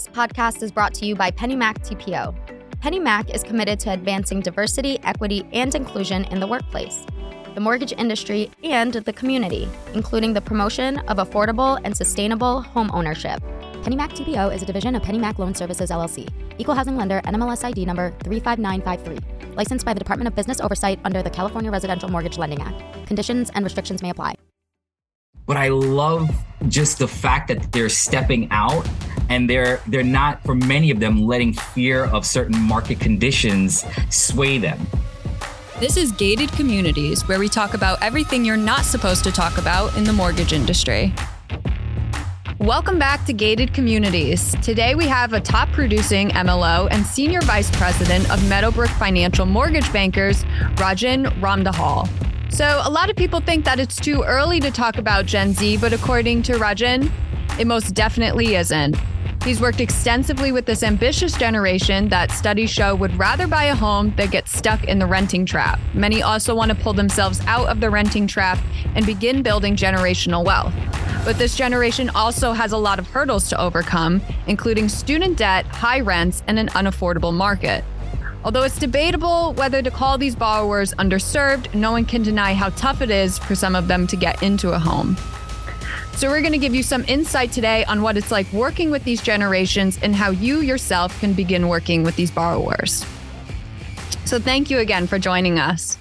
This podcast is brought to you by PennyMac TPO. PennyMac is committed to advancing diversity, equity, and inclusion in the workplace, the mortgage industry, and the community, including the promotion of affordable and sustainable home ownership. PennyMac TPO is a division of PennyMac Loan Services LLC, equal housing lender, NMLS ID number 35953, licensed by the Department of Business Oversight under the California Residential Mortgage Lending Act. Conditions and restrictions may apply. But I love just the fact that they're stepping out and they're they're not for many of them letting fear of certain market conditions sway them. This is Gated Communities, where we talk about everything you're not supposed to talk about in the mortgage industry. Welcome back to Gated Communities. Today we have a top producing MLO and Senior Vice President of Meadowbrook Financial Mortgage Bankers, Rajin Ramdeholl. So, a lot of people think that it's too early to talk about Gen Z, but according to Rajin, it most definitely isn't. He's worked extensively with this ambitious generation that studies show would rather buy a home than get stuck in the renting trap. Many also want to pull themselves out of the renting trap and begin building generational wealth. But this generation also has a lot of hurdles to overcome, including student debt, high rents, and an unaffordable market. Although it's debatable whether to call these borrowers underserved, no one can deny how tough it is for some of them to get into a home. So, we're going to give you some insight today on what it's like working with these generations and how you yourself can begin working with these borrowers. So, thank you again for joining us.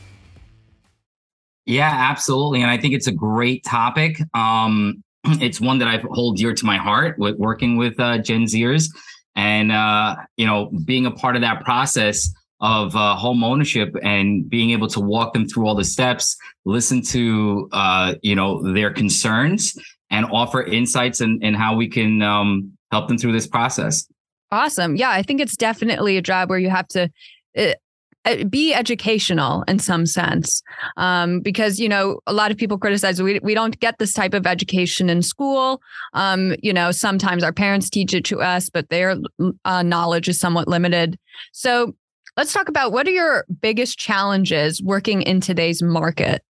Yeah, absolutely. And I think it's a great topic. Um, it's one that I hold dear to my heart with working with uh, Gen Zers and, uh, you know, being a part of that process of uh, home ownership and being able to walk them through all the steps, listen to, uh, you know, their concerns and offer insights and in, in how we can um, help them through this process. Awesome. Yeah, I think it's definitely a job where you have to uh, be educational in some sense um, because you know a lot of people criticize we, we don't get this type of education in school um, you know sometimes our parents teach it to us but their uh, knowledge is somewhat limited so let's talk about what are your biggest challenges working in today's market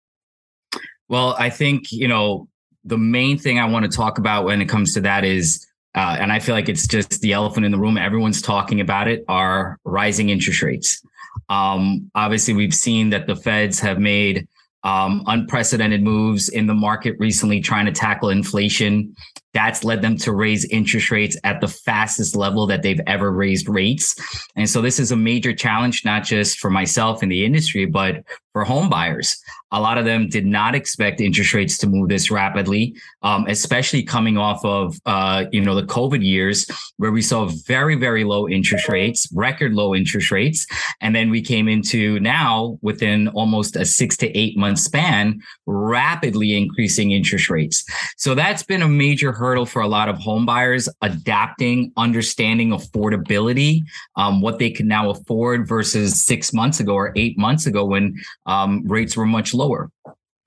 well i think you know the main thing I want to talk about when it comes to that is, uh, and I feel like it's just the elephant in the room. Everyone's talking about it. Are rising interest rates. Um, obviously, we've seen that the Feds have made um, unprecedented moves in the market recently, trying to tackle inflation. That's led them to raise interest rates at the fastest level that they've ever raised rates. And so this is a major challenge, not just for myself in the industry, but for home buyers. A lot of them did not expect interest rates to move this rapidly, um, especially coming off of uh, you know the COVID years where we saw very very low interest rates, record low interest rates, and then we came into now within almost a six to eight month span, rapidly increasing interest rates. So that's been a major hurdle for a lot of home buyers adapting, understanding affordability, um, what they can now afford versus six months ago or eight months ago when um, rates were much lower.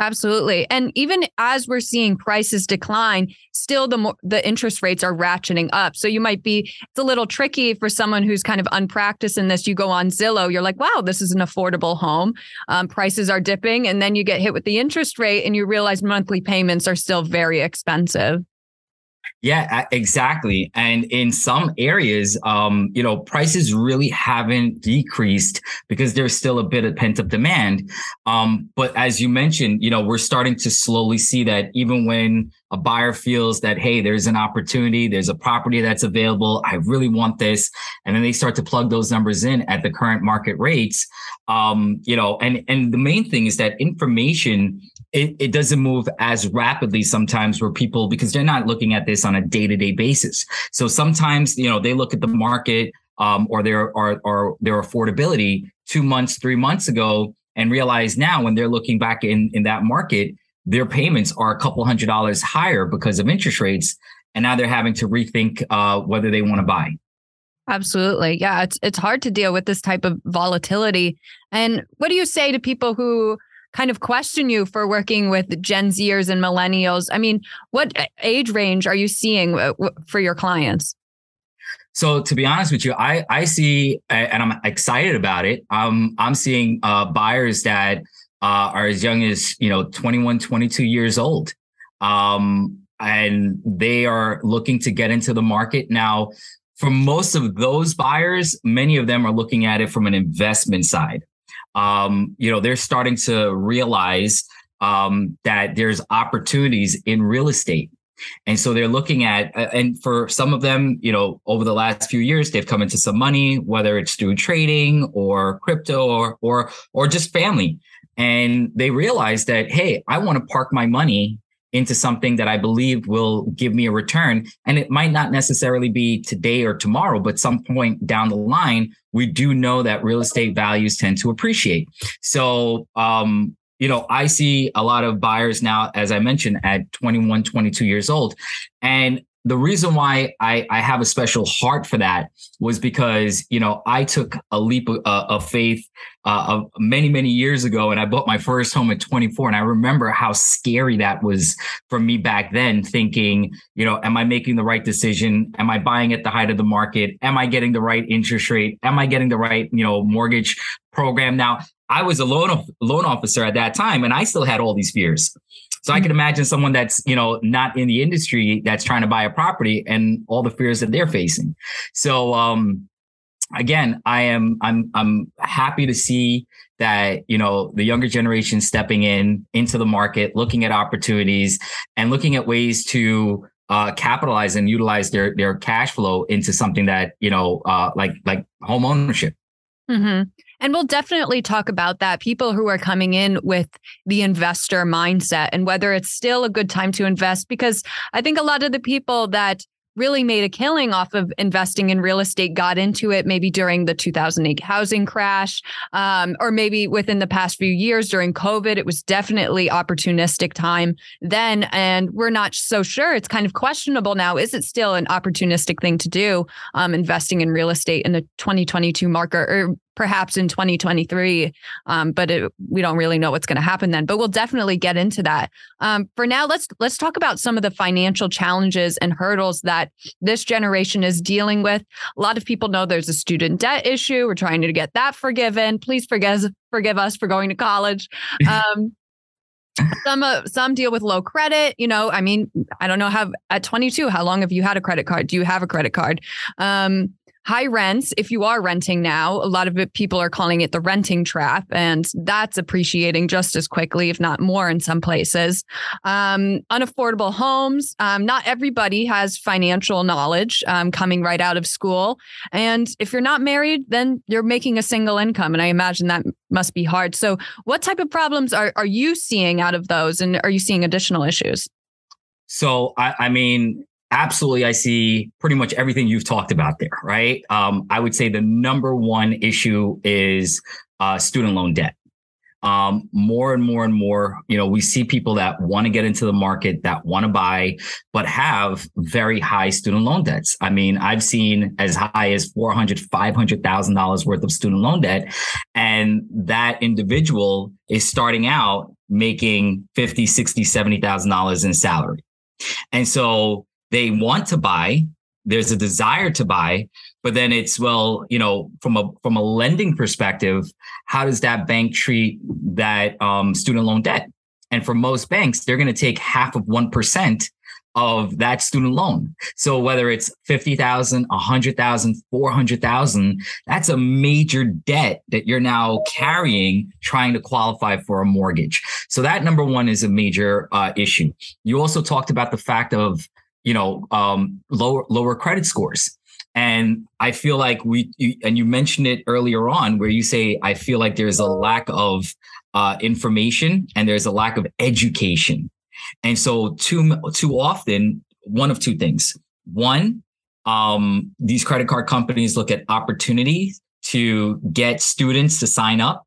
Absolutely. And even as we're seeing prices decline, still the mo- the interest rates are ratcheting up. So you might be it's a little tricky for someone who's kind of unpracticed in this. You go on Zillow, you're like, "Wow, this is an affordable home. Um, prices are dipping." And then you get hit with the interest rate and you realize monthly payments are still very expensive. Yeah, exactly. And in some areas, um, you know, prices really haven't decreased because there's still a bit of pent up demand. Um, but as you mentioned, you know, we're starting to slowly see that even when a buyer feels that, hey, there's an opportunity, there's a property that's available, I really want this. And then they start to plug those numbers in at the current market rates. Um, you know, and and the main thing is that information it, it doesn't move as rapidly sometimes where people because they're not looking at this on a day-to-day basis so sometimes you know they look at the market um, or their or, or their affordability two months three months ago and realize now when they're looking back in in that market their payments are a couple hundred dollars higher because of interest rates and now they're having to rethink uh, whether they want to buy Absolutely. Yeah, it's it's hard to deal with this type of volatility. And what do you say to people who kind of question you for working with Gen Zers and millennials. I mean, what age range are you seeing uh, for your clients? So to be honest with you, I I see and I'm excited about it. Um, I'm seeing uh, buyers that uh, are as young as you know 21, 22 years old, um, and they are looking to get into the market now for most of those buyers, many of them are looking at it from an investment side. Um, you know, they're starting to realize um, that there's opportunities in real estate. And so they're looking at, and for some of them, you know, over the last few years, they've come into some money, whether it's through trading or crypto or or or just family. And they realize that, hey, I want to park my money into something that I believe will give me a return. And it might not necessarily be today or tomorrow, but some point down the line, we do know that real estate values tend to appreciate. So, um, you know, I see a lot of buyers now, as I mentioned, at 21, 22 years old. And the reason why I, I have a special heart for that was because you know I took a leap of, uh, of faith uh, of many many years ago, and I bought my first home at 24, and I remember how scary that was for me back then. Thinking, you know, am I making the right decision? Am I buying at the height of the market? Am I getting the right interest rate? Am I getting the right you know mortgage program? Now I was a loan loan officer at that time, and I still had all these fears. So I can imagine someone that's, you know, not in the industry that's trying to buy a property and all the fears that they're facing. So um again, I am I'm I'm happy to see that, you know, the younger generation stepping in into the market, looking at opportunities and looking at ways to uh, capitalize and utilize their their cash flow into something that you know uh, like like home ownership. Mm-hmm. And we'll definitely talk about that. People who are coming in with the investor mindset and whether it's still a good time to invest, because I think a lot of the people that really made a killing off of investing in real estate got into it maybe during the 2008 housing crash um, or maybe within the past few years during covid. It was definitely opportunistic time then and we're not so sure. It's kind of questionable now. Is it still an opportunistic thing to do um, investing in real estate in the 2022 market or perhaps in 2023. Um, but it, we don't really know what's going to happen then. But we'll definitely get into that. Um, for now, let's let's talk about some of the financial challenges and hurdles that this generation is dealing with. A lot of people know there's a student debt issue. We're trying to get that forgiven. Please forgive forgive us for going to college. Um, some uh, some deal with low credit you know i mean i don't know how at 22 how long have you had a credit card do you have a credit card um high rents if you are renting now a lot of it people are calling it the renting trap and that's appreciating just as quickly if not more in some places. Um, unaffordable homes um, not everybody has financial knowledge um, coming right out of school. And if you're not married then you're making a single income and i imagine that must be hard. So what type of problems are, are you seeing out of those and are you seeing additional issues? So I, I mean absolutely i see pretty much everything you've talked about there right? Um, i would say the number one issue is uh, student loan debt. Um, more and more and more you know we see people that want to get into the market that want to buy but have very high student loan debts. I mean i've seen as high as 400 500000 dollars worth of student loan debt and that individual is starting out making 50 60 70000 dollars in salary. And so they want to buy there's a desire to buy but then it's well you know from a from a lending perspective how does that bank treat that um, student loan debt? And for most banks they're going to take half of 1% of that student loan. So whether it's 50,000 100,000 400,000 that's a major debt that you're now carrying trying to qualify for a mortgage. So that number 1 is a major uh, issue. You also talked about the fact of you know, um, lower lower credit scores. And I feel like we, you, and you mentioned it earlier on, where you say, I feel like there's a lack of uh, information and there's a lack of education. And so, too too often, one of two things. One, um, these credit card companies look at opportunities to get students to sign up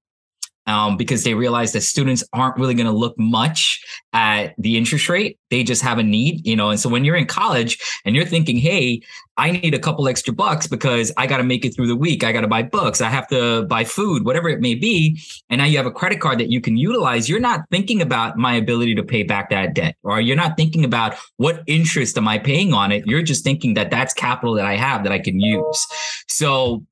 um, because they realize that students aren't really going to look much at the interest rate. They just have a need, you know. And so when you're in college and you're thinking, hey, I need a couple extra bucks because I got to make it through the week. I got to buy books. I have to buy food, whatever it may be. And now you have a credit card that you can utilize. You're not thinking about my ability to pay back that debt, or you're not thinking about what interest am I paying on it. You're just thinking that that's capital that I have that I can use. So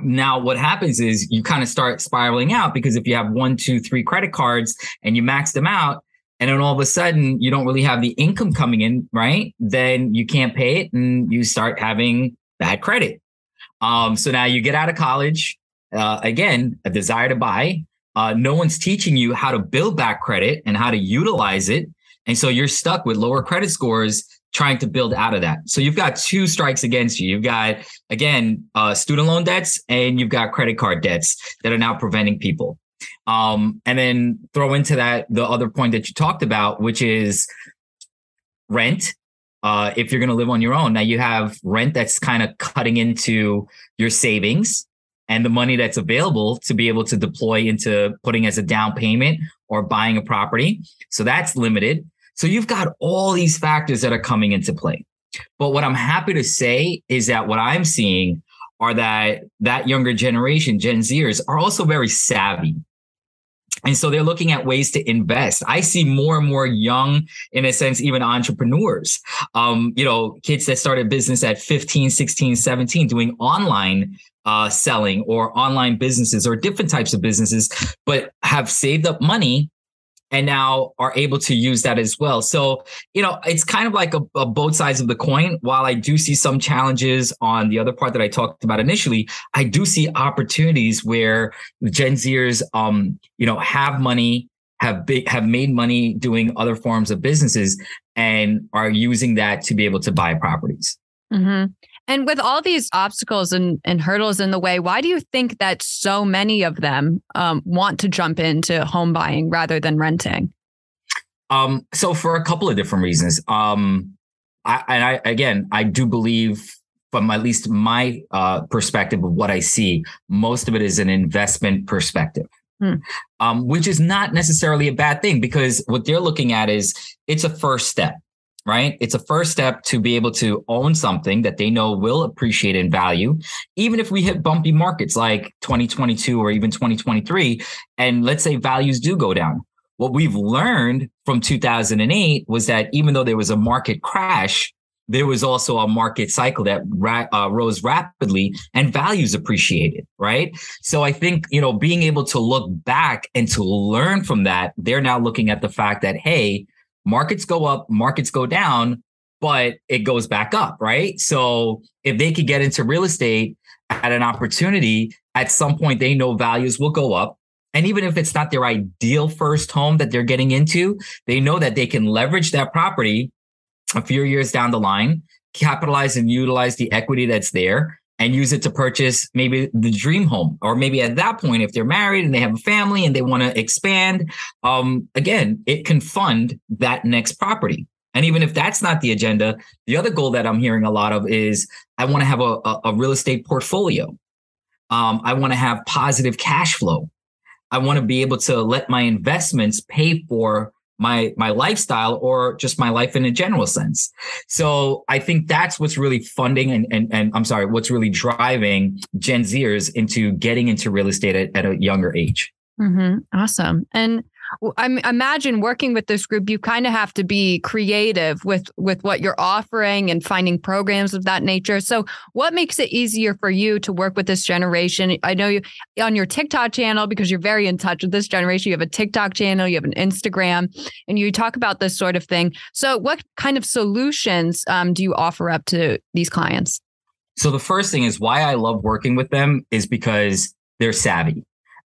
now, what happens is you kind of start spiraling out because if you have one, two, three credit cards and you max them out, and then all of a sudden you don't really have the income coming in, right? Then you can't pay it and you start having bad credit. Um, so now you get out of college, uh, again, a desire to buy. Uh, no one's teaching you how to build back credit and how to utilize it. And so you're stuck with lower credit scores trying to build out of that. So you've got two strikes against you. You've got, again, uh, student loan debts and you've got credit card debts that are now preventing people. Um, and then throw into that the other point that you talked about, which is rent. Uh, if you're going to live on your own, now you have rent that's kind of cutting into your savings and the money that's available to be able to deploy into putting as a down payment or buying a property. So that's limited. So you've got all these factors that are coming into play. But what I'm happy to say is that what I'm seeing are that that younger generation, Gen Zers, are also very savvy. And so they're looking at ways to invest. I see more and more young, in a sense, even entrepreneurs, um, you know, kids that started business at 15, 16, 17, doing online uh, selling or online businesses or different types of businesses, but have saved up money and now are able to use that as well. So, you know, it's kind of like a, a, both sides of the coin. While I do see some challenges on the other part that I talked about initially, I do see opportunities where Gen Zers, um, you know, have money, have big, have made money doing other forms of businesses, and are using that to be able to buy properties. Mm-hmm. And with all these obstacles and, and hurdles in the way, why do you think that so many of them um, want to jump into home buying rather than renting? Um, so for a couple of different reasons. Um, I, and I again, I do believe from at least my uh, perspective of what I see, most of it is an investment perspective. Hmm. Um, which is not necessarily a bad thing because what they're looking at is it's a first step right? It's a first step to be able to own something that they know will appreciate in value, even if we hit bumpy markets like 2022 or even 2023. And let's say values do go down. What we've learned from 2008 was that even though there was a market crash, there was also a market cycle that ra- uh, rose rapidly and values appreciated, right? So I think, you know, being able to look back and to learn from that, they're now looking at the fact that, hey, markets go up, markets go down, but it goes back up, right? So if they could get into real estate at an opportunity, at some point they know values will go up. And even if it's not their ideal first home that they're getting into, they know that they can leverage that property a few years down the line, capitalize and utilize the equity that's there and use it to purchase maybe the dream home. Or maybe at that point if they're married and they have a family and they want to expand um, again it can fund that next property. And even if that's not the agenda the other goal that i'm hearing a lot of is i want to have a, a, a real estate portfolio. Um, i want to have positive cash flow. I want to be able to let my investments pay for my my lifestyle or just my life in a general sense. So I think that's what's really funding and and, and I'm sorry, what's really driving Gen Zers into getting into real estate at, at a younger age. Mm-hmm. Awesome. And I imagine working with this group, you kind of have to be creative with with what you're offering and finding programs of that nature. So, what makes it easier for you to work with this generation? I know you on your TikTok channel because you're very in touch with this generation. You have a TikTok channel, you have an Instagram, and you talk about this sort of thing. So, what kind of solutions um, do you offer up to these clients? So, the first thing is why I love working with them is because they're savvy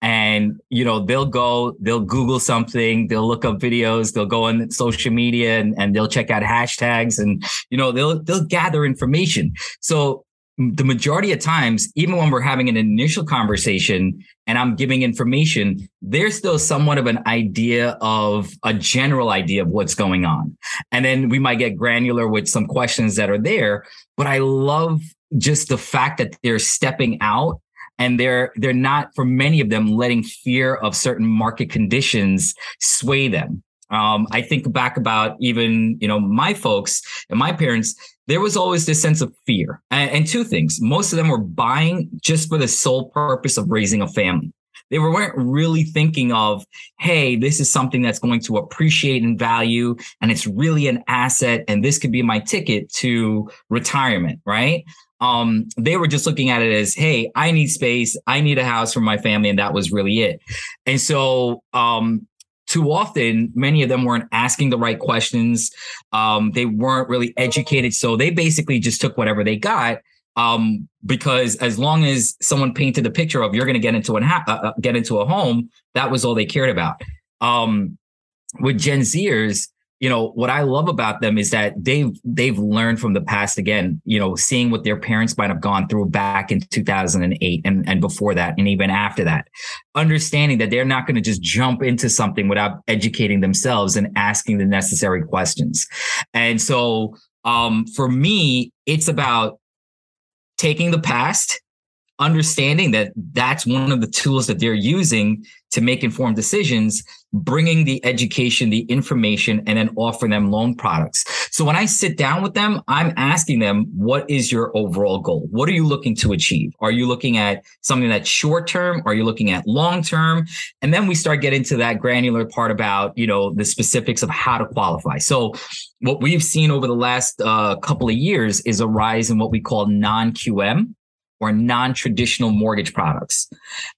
and you know they'll go they'll google something they'll look up videos they'll go on social media and, and they'll check out hashtags and you know they'll they'll gather information. So the majority of times even when we're having an initial conversation and i'm giving information there's still somewhat of an idea of a general idea of what's going on. And then we might get granular with some questions that are there but i love just the fact that they're stepping out and they're they're not for many of them letting fear of certain market conditions sway them. Um, i think back about even you know my folks and my parents there was always this sense of fear. And, and two things. Most of them were buying just for the sole purpose of raising a family. They weren't really thinking of, hey, this is something that's going to appreciate in value and it's really an asset and this could be my ticket to retirement, right? Um, they were just looking at it as, hey, I need space, I need a house for my family, and that was really it. And so, um, too often, many of them weren't asking the right questions. Um, they weren't really educated, so they basically just took whatever they got. Um, because as long as someone painted a picture of you're going to get into an ha- uh, uh, get into a home, that was all they cared about. Um, with Gen Zers, you know what I love about them is that they've they've learned from the past again. You know, seeing what their parents might have gone through back in 2008 and and before that, and even after that, understanding that they're not going to just jump into something without educating themselves and asking the necessary questions. And so, um, for me, it's about taking the past understanding that that's one of the tools that they're using to make informed decisions, bringing the education, the information, and then offering them loan products. So when I sit down with them, I'm asking them, what is your overall goal? What are you looking to achieve? Are you looking at something that's short term? Are you looking at long term? And then we start getting to that granular part about, you know, the specifics of how to qualify. So what we've seen over the last uh, couple of years is a rise in what we call non-QM or non-traditional mortgage products.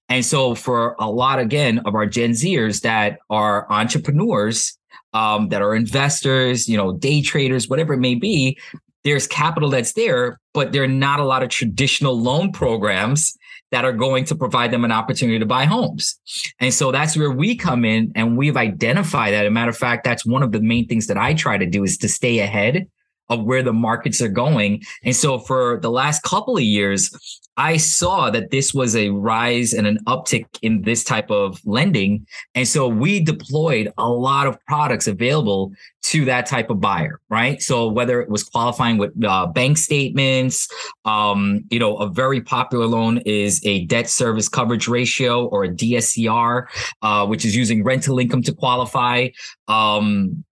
And so for a lot again of our Gen Zers that are entrepreneurs, um, that are investors, you know, day traders, whatever it may be, there's capital that's there, but there are not a lot of traditional loan programs that are going to provide them an opportunity to buy homes. And so that's where we come in and we've identified that. As a matter of fact, that's one of the main things that I try to do is to stay ahead of where the markets are going. And so for the last couple of years, I saw that this was a rise and an uptick in this type of lending. And so we deployed a lot of products available to that type of buyer, right? So whether it was qualifying with uh, bank statements, um, you know, a very popular loan is a debt service coverage ratio or a DSCR, uh, which is using rental income to qualify. Um,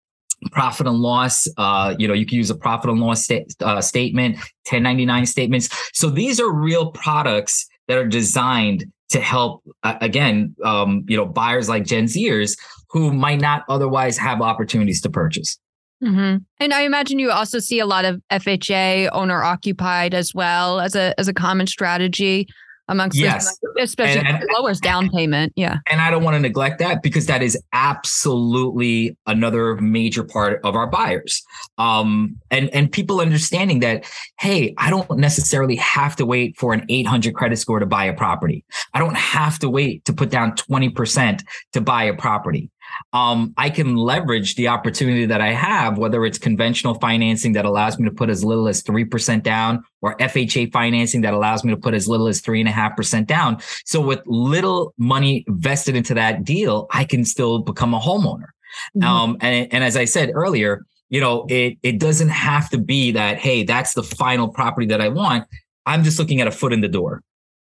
profit and loss. Uh, you know, you can use a profit and loss sta- uh, statement, 1099 statements. So these are real products that are designed to help, uh, again, um, you know, buyers like Gen Zers who might not otherwise have opportunities to purchase. Mm-hmm. And I imagine you also see a lot of FHA owner occupied as well as a as a common strategy amongst yes. especially and, and, lowers down payment. Yeah. And I don't want to neglect that because that is absolutely another major part of our buyers. Um, and, and people understanding that, hey, I don't necessarily have to wait for an 800 credit score to buy a property. I don't have to wait to put down 20% to buy a property um, I can leverage the opportunity that I have, whether it's conventional financing that allows me to put as little as 3% down or FHA financing that allows me to put as little as 3.5% down. So with little money vested into that deal, I can still become a homeowner. Mm-hmm. Um, and, and as I said earlier, you know, it, it doesn't have to be that, hey, that's the final property that I want. I'm just looking at a foot in the door.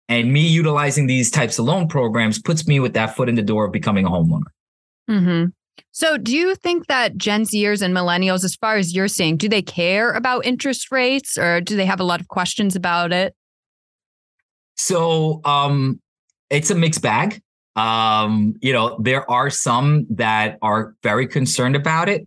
And me utilizing these types of loan programs puts me with that foot in the door of becoming a homeowner. Mm-hmm. So, do you think that Gen Zers and millennials, as far as you're seeing, do they care about interest rates or do they have a lot of questions about it? So, um, it's a mixed bag. Um, you know, there are some that are very concerned about it.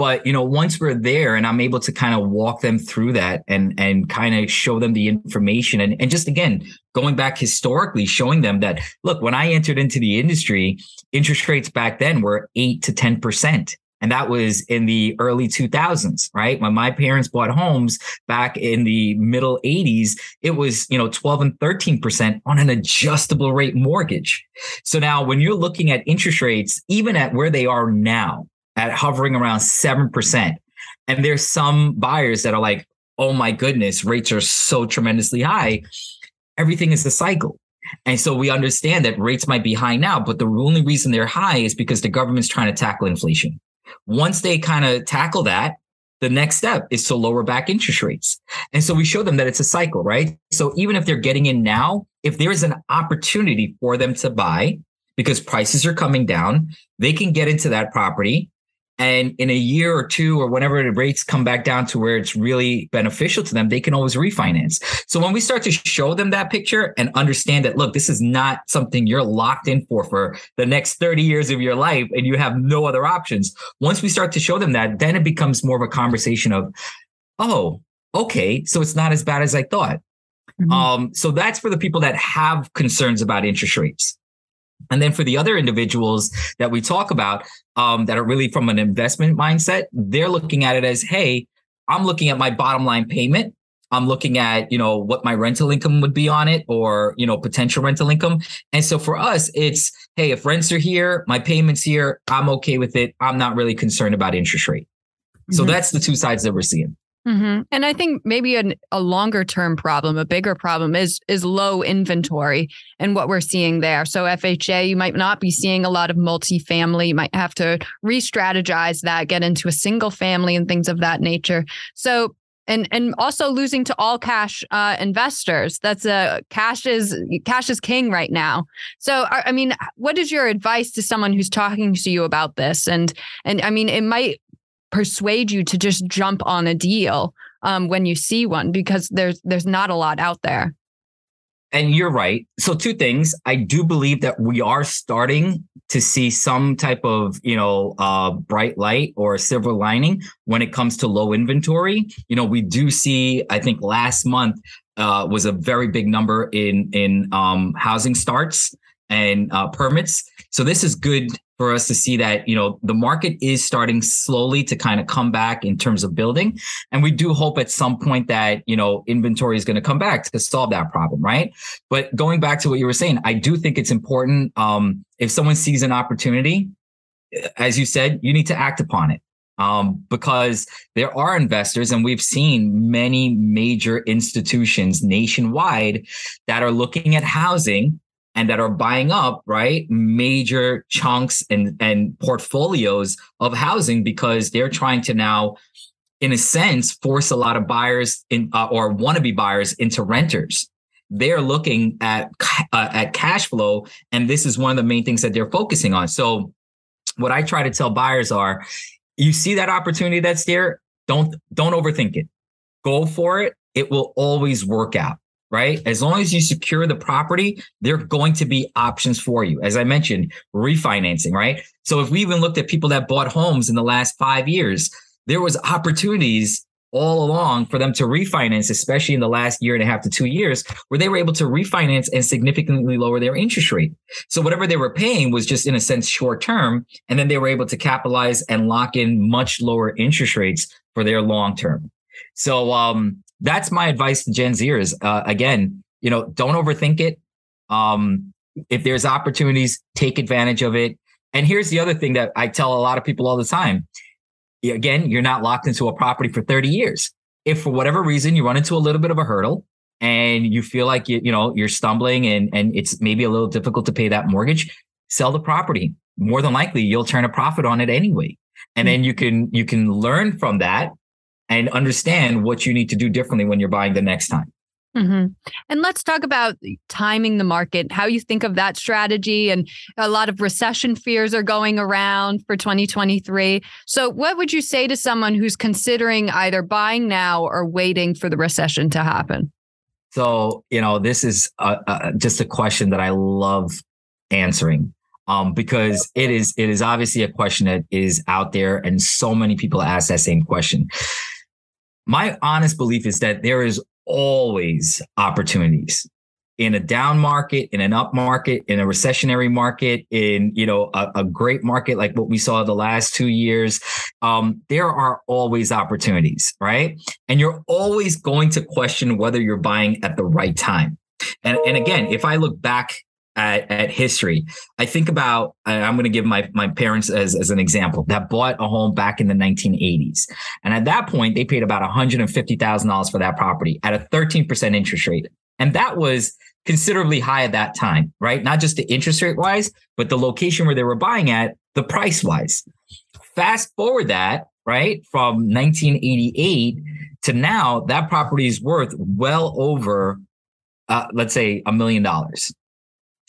But you know, once we're there and I'm able to kind of walk them through that and and kind of show them the information and, and just again going back historically, showing them that look, when I entered into the industry, interest rates back then were eight to ten percent. And that was in the early 2000s, right? When my parents bought homes back in the middle 80s, it was, you know, 12 and 13% on an adjustable rate mortgage. So now when you're looking at interest rates, even at where they are now, at hovering around 7%. And there's some buyers that are like, oh my goodness, rates are so tremendously high. Everything is a cycle. And so we understand that rates might be high now, but the only reason they're high is because the government's trying to tackle inflation. Once they kind of tackle that, the next step is to lower back interest rates. And so we show them that it's a cycle, right? So even if they're getting in now, if there's an opportunity for them to buy because prices are coming down, they can get into that property and in a year or two, or whenever the rates come back down to where it's really beneficial to them, they can always refinance. So when we start to show them that picture and understand that, look, this is not something you're locked in for for the next 30 years of your life and you have no other options. Once we start to show them that, then it becomes more of a conversation of, oh, okay, so it's not as bad as I thought. Mm-hmm. Um, so that's for the people that have concerns about interest rates. And then for the other individuals that we talk about um, that are really from an investment mindset, they're looking at it as, hey, I'm looking at my bottom line payment. I'm looking at, you know, what my rental income would be on it or, you know, potential rental income. And so for us, it's, hey, if rents are here, my payments here, I'm okay with it. I'm not really concerned about interest rate. So mm-hmm. that's the two sides that we're seeing. Mm-hmm. And I think maybe an, a longer term problem, a bigger problem is is low inventory and what we're seeing there. So FHA, you might not be seeing a lot of multifamily. You might have to re-strategize that, get into a single family and things of that nature. So and and also losing to all cash uh, investors. That's a cash is cash is king right now. So I mean, what is your advice to someone who's talking to you about this? And and I mean, it might persuade you to just jump on a deal um, when you see one because there's there's not a lot out there. And you're right. So two things. I do believe that we are starting to see some type of, you know, uh, bright light or silver lining when it comes to low inventory. You know, we do see. I think last month uh, was a very big number in in um, housing starts and uh, permits. So this is good for us to see that you know the market is starting slowly to kind of come back in terms of building. And we do hope at some point that you know inventory is going to come back to solve that problem right? But going back to what you were saying i do think it's important um, if someone sees an opportunity as you said you need to act upon it. Um, because there are investors, and we've seen many major institutions nationwide that are looking at housing and that are buying up right major chunks and and portfolios of housing because they're trying to now in a sense force a lot of buyers in uh, or wannabe buyers into renters. They're looking at uh, at cash flow and this is one of the main things that they're focusing on. So what i try to tell buyers are you see that opportunity that's there? Don't don't overthink it. Go for it. It will always work out right? As long as you secure the property, there are going to be options for you. As I mentioned, refinancing, right? So if we even looked at people that bought homes in the last five years, there was opportunities all along for them to refinance, especially in the last year and a half to two years, where they were able to refinance and significantly lower their interest rate. So whatever they were paying was just in a sense short term. And then they were able to capitalize and lock in much lower interest rates for their long term. So um, that's my advice to Gen Zers. Uh, again, you know, don't overthink it. Um, if there's opportunities, take advantage of it. And here's the other thing that I tell a lot of people all the time. Again, you're not locked into a property for 30 years. If for whatever reason you run into a little bit of a hurdle and you feel like you, you know, you're stumbling and, and it's maybe a little difficult to pay that mortgage, sell the property. More than likely you'll turn a profit on it anyway. And hmm. then you can, you can learn from that and understand what you need to do differently when you're buying the next time. Mm-hmm. And let's talk about timing the market, how you think of that strategy. And a lot of recession fears are going around for 2023. So, what would you say to someone who's considering either buying now or waiting for the recession to happen? So, you know, this is just a question that I love answering um, because it is it is obviously a question that is out there, and so many people ask that same question my honest belief is that there is always opportunities in a down market, in an up market, in a recessionary market, in you know a, a great market like what we saw the last two years. Um, there are always opportunities, right? And you're always going to question whether you're buying at the right time. And and again, if I look back at, at history. I think about, I'm going to give my, my parents as, as an example that bought a home back in the 1980s. And at that point, they paid about $150,000 for that property at a 13% interest rate. And that was considerably high at that time, right? Not just the interest rate wise, but the location where they were buying at, the price wise. Fast forward that, right, from 1988 to now, that property is worth well over, uh, let's say, a million dollars.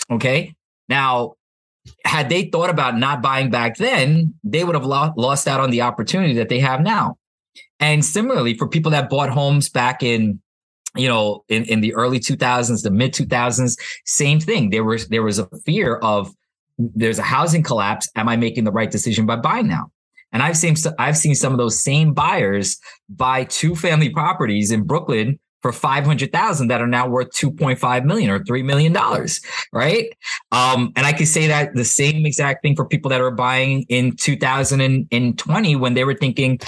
Okay. Now, had they thought about not buying back then, they would have lo- lost out on the opportunity that they have now. And similarly, for people that bought homes back in, you know, in, in the early 2000s, the mid 2000s, same thing. There was there was a fear of there's a housing collapse. Am I making the right decision by buying now? And I've seen I've seen some of those same buyers buy two family properties in Brooklyn for 500,000 that are now worth 2.5 million or 3 million dollars, right? Um, and I could say that the same exact thing for people that are buying in 2020 when they were thinking,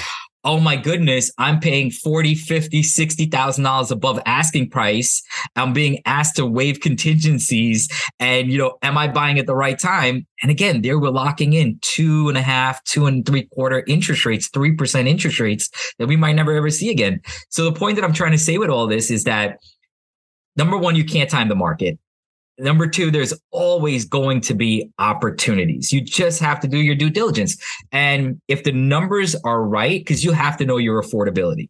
oh my goodness, I'm paying 40, 50, 60,000 dollars above asking price. I'm being asked to waive contingencies. And, you know, am I buying at the right time? And again, they were locking in two and a half, two and three quarter interest rates, 3% interest rates that we might never ever see again. So the point that I'm trying to say with all this is that number one, you can't time the market. Number two, there's always going to be opportunities. You just have to do your due diligence. And if the numbers are right, because you have to know your affordability.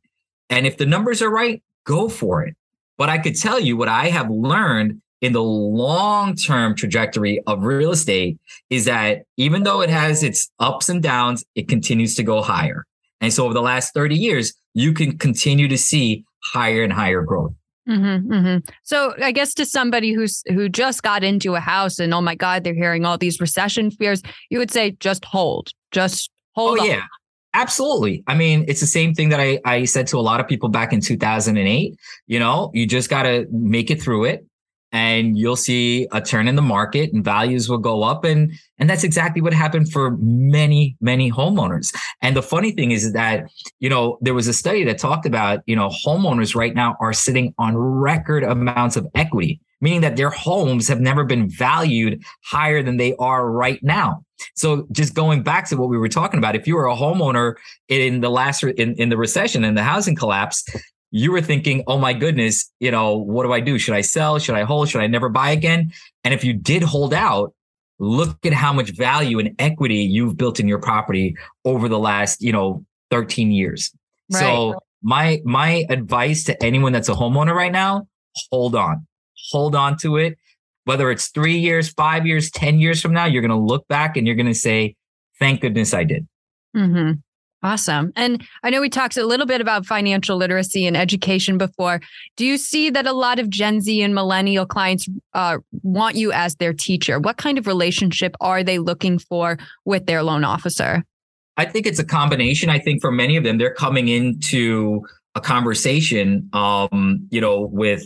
And if the numbers are right, go for it. But I could tell you what I have learned in the long term trajectory of real estate is that even though it has its ups and downs, it continues to go higher. And so over the last 30 years, you can continue to see higher and higher growth. Mm-hmm, mm-hmm. So I guess to somebody who's who just got into a house and oh my god they're hearing all these recession fears, you would say just hold, just hold. Oh on. yeah, absolutely. I mean, it's the same thing that I I said to a lot of people back in 2008. You know, you just got to make it through it and you'll see a turn in the market and values will go up. And and that's exactly what happened for many many homeowners. And the funny thing is that you know there was a study that talked about you know homeowners right now are sitting on record amounts of equity meaning that their homes have never been valued higher than they are right now. So just going back to what we were talking about if you were a homeowner in the last in, in the recession and the housing collapse you were thinking, oh my goodness, you know, what do I do? Should I sell? Should I hold? Should I never buy again? And if you did hold out, look at how much value and equity you've built in your property over the last, you know, 13 years. Right. So my my advice to anyone that's a homeowner right now, hold on. Hold on to it. Whether it's 3 years, 5 years, 10 years from now, you're going to look back and you're going to say, thank goodness I did. hmm Awesome. And I know we talked a little bit about financial literacy and education before. Do you see that a lot of Gen Z and millennial clients uh, want you as their teacher? What kind of relationship are they looking for with their loan officer? I think it's a combination. I think for many of them, they're coming into a conversation, um, you know, with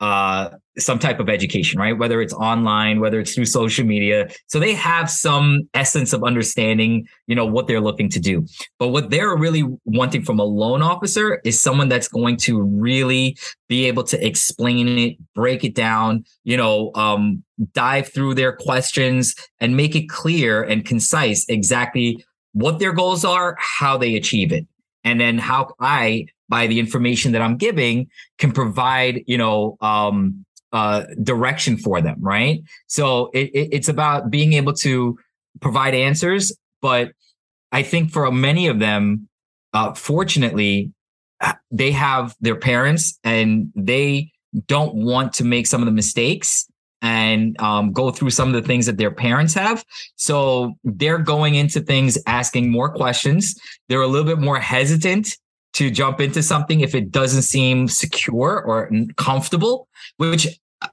uh, some type of education, right? Whether it's online, whether it's through social media. So they have some essence of understanding, you know, what they're looking to do. But what they're really wanting from a loan officer is someone that's going to really be able to explain it, break it down, you know, um, dive through their questions and make it clear and concise exactly what their goals are, how they achieve it. And then how I by the information that I'm giving can provide, you know, um, uh, direction for them, right? So it, it, it's about being able to provide answers, but I think for many of them, uh, fortunately, uh, they have their parents and they don't want to make some of the mistakes and um, go through some of the things that their parents have. So they're going into things asking more questions. They're a little bit more hesitant to jump into something if it doesn't seem secure or comfortable, which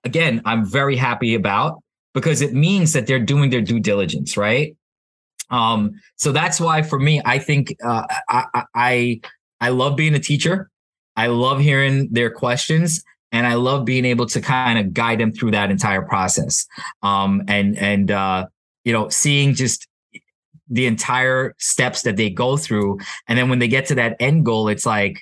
again, I'm very happy about because it means that they're doing their due diligence, right? Um, so that's why for me, I think uh, I, I I love being a teacher. I love hearing their questions and I love being able to kind of guide them through that entire process. Um, and and uh, you know, seeing just the entire steps that they go through. And then when they get to that end goal, it's like,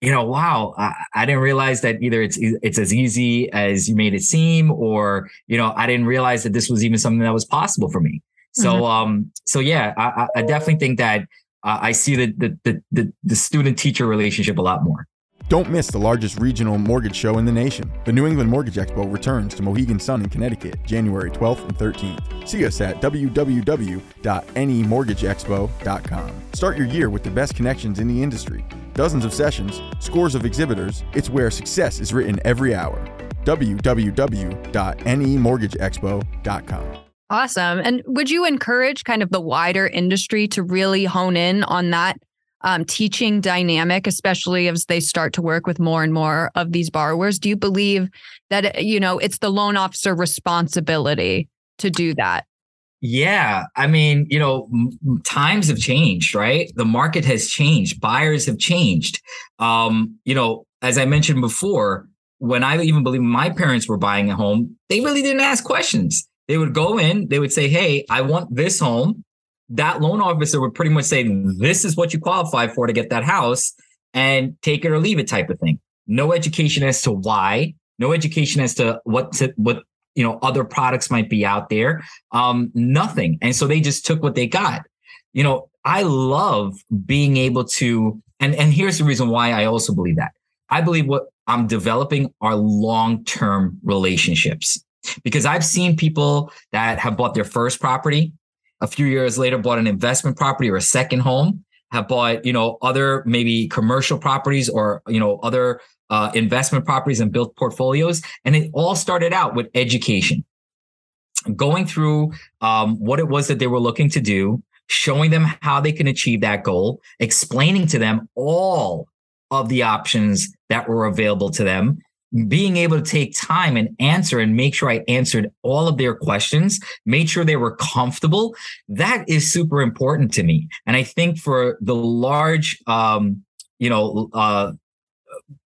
you know, wow, I, I, didn't realize that either it's it's as easy as you made it seem, or you know, I didn't realize that this was even something that was possible for me. So, mm-hmm. um, so yeah, I, I definitely think that uh, I see the the the, the student teacher relationship a lot more. Don't miss the largest regional mortgage show in the nation. The New England Mortgage Expo returns to Mohegan Sun in Connecticut, January 12th and 13th. See us at www.nemortgageexpo.com. Start your year with the best connections in the industry. Dozens of sessions, scores of exhibitors. It's where success is written every hour. www.nemortgageexpo.com. Awesome. And would you encourage kind of the wider industry to really hone in on that um, teaching dynamic, especially as they start to work with more and more of these borrowers? Do you believe that you know it's the loan officer responsibility to do that? Yeah, I mean, you know, times have changed, right? The market has changed. Buyers have changed. Um, you know, as I mentioned before, when I even believe my parents were buying a home, they really didn't ask questions. They would go in, they would say, "Hey, I want this home." That loan officer would pretty much say, this is what you qualify for to get that house and take it or leave it type of thing. No education as to why, no education as to what to, what, you know, other products might be out there. Um, nothing. And so they just took what they got. You know, I love being able to, and, and here's the reason why I also believe that. I believe what I'm developing are long-term relationships because I've seen people that have bought their first property a few years later bought an investment property or a second home have bought you know other maybe commercial properties or you know other uh, investment properties and built portfolios. And it all started out with education. Going through um, what it was that they were looking to do showing them how they can achieve that goal explaining to them all of the options that were available to them being able to take time and answer and make sure I answered all of their questions, made sure they were comfortable. That is super important to me. And I think for the large, um, you know, uh,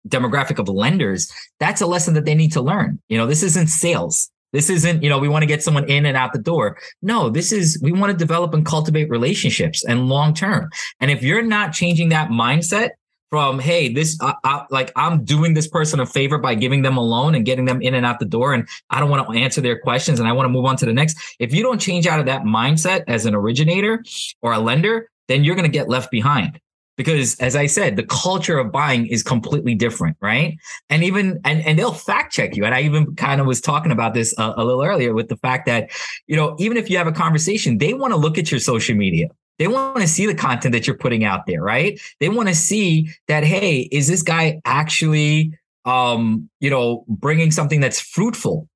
demographic of lenders, that's a lesson that they need to learn. You know, this isn't sales. This isn't, you know, we want to get someone in and out the door. No, this is, we want to develop and cultivate relationships and long term. And if you're not changing that mindset, from hey this I, I, like i'm doing this person a favor by giving them a loan and getting them in and out the door and i don't want to answer their questions and i want to move on to the next. If you don't change out of that mindset as an originator or a lender then you're going to get left behind. Because as i said the culture of buying is completely different right? And even and, and they'll fact check you and i even kind of was talking about this a, a little earlier with the fact that you know even if you have a conversation they want to look at your social media they want to see the content that you're putting out there, right? They want to see that, hey, is this guy actually, um, you know, bringing something that's fruitful,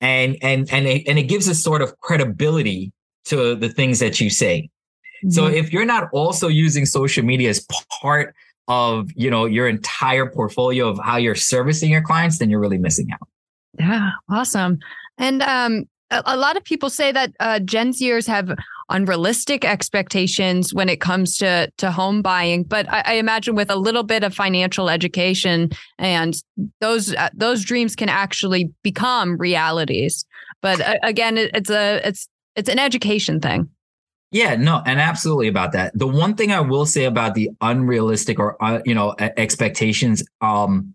and and and it, and it gives a sort of credibility to the things that you say. Mm-hmm. So if you're not also using social media as part of you know your entire portfolio of how you're servicing your clients, then you're really missing out. Yeah, awesome. And um, a, a lot of people say that uh, Gen Zers have unrealistic expectations when it comes to to home buying. But I, I imagine with a little bit of financial education and those uh, those dreams can actually become realities. But uh, again, it, it's a it's it's an education thing. Yeah, no, and absolutely about that. The one thing I will say about the unrealistic or uh, you know expectations, um,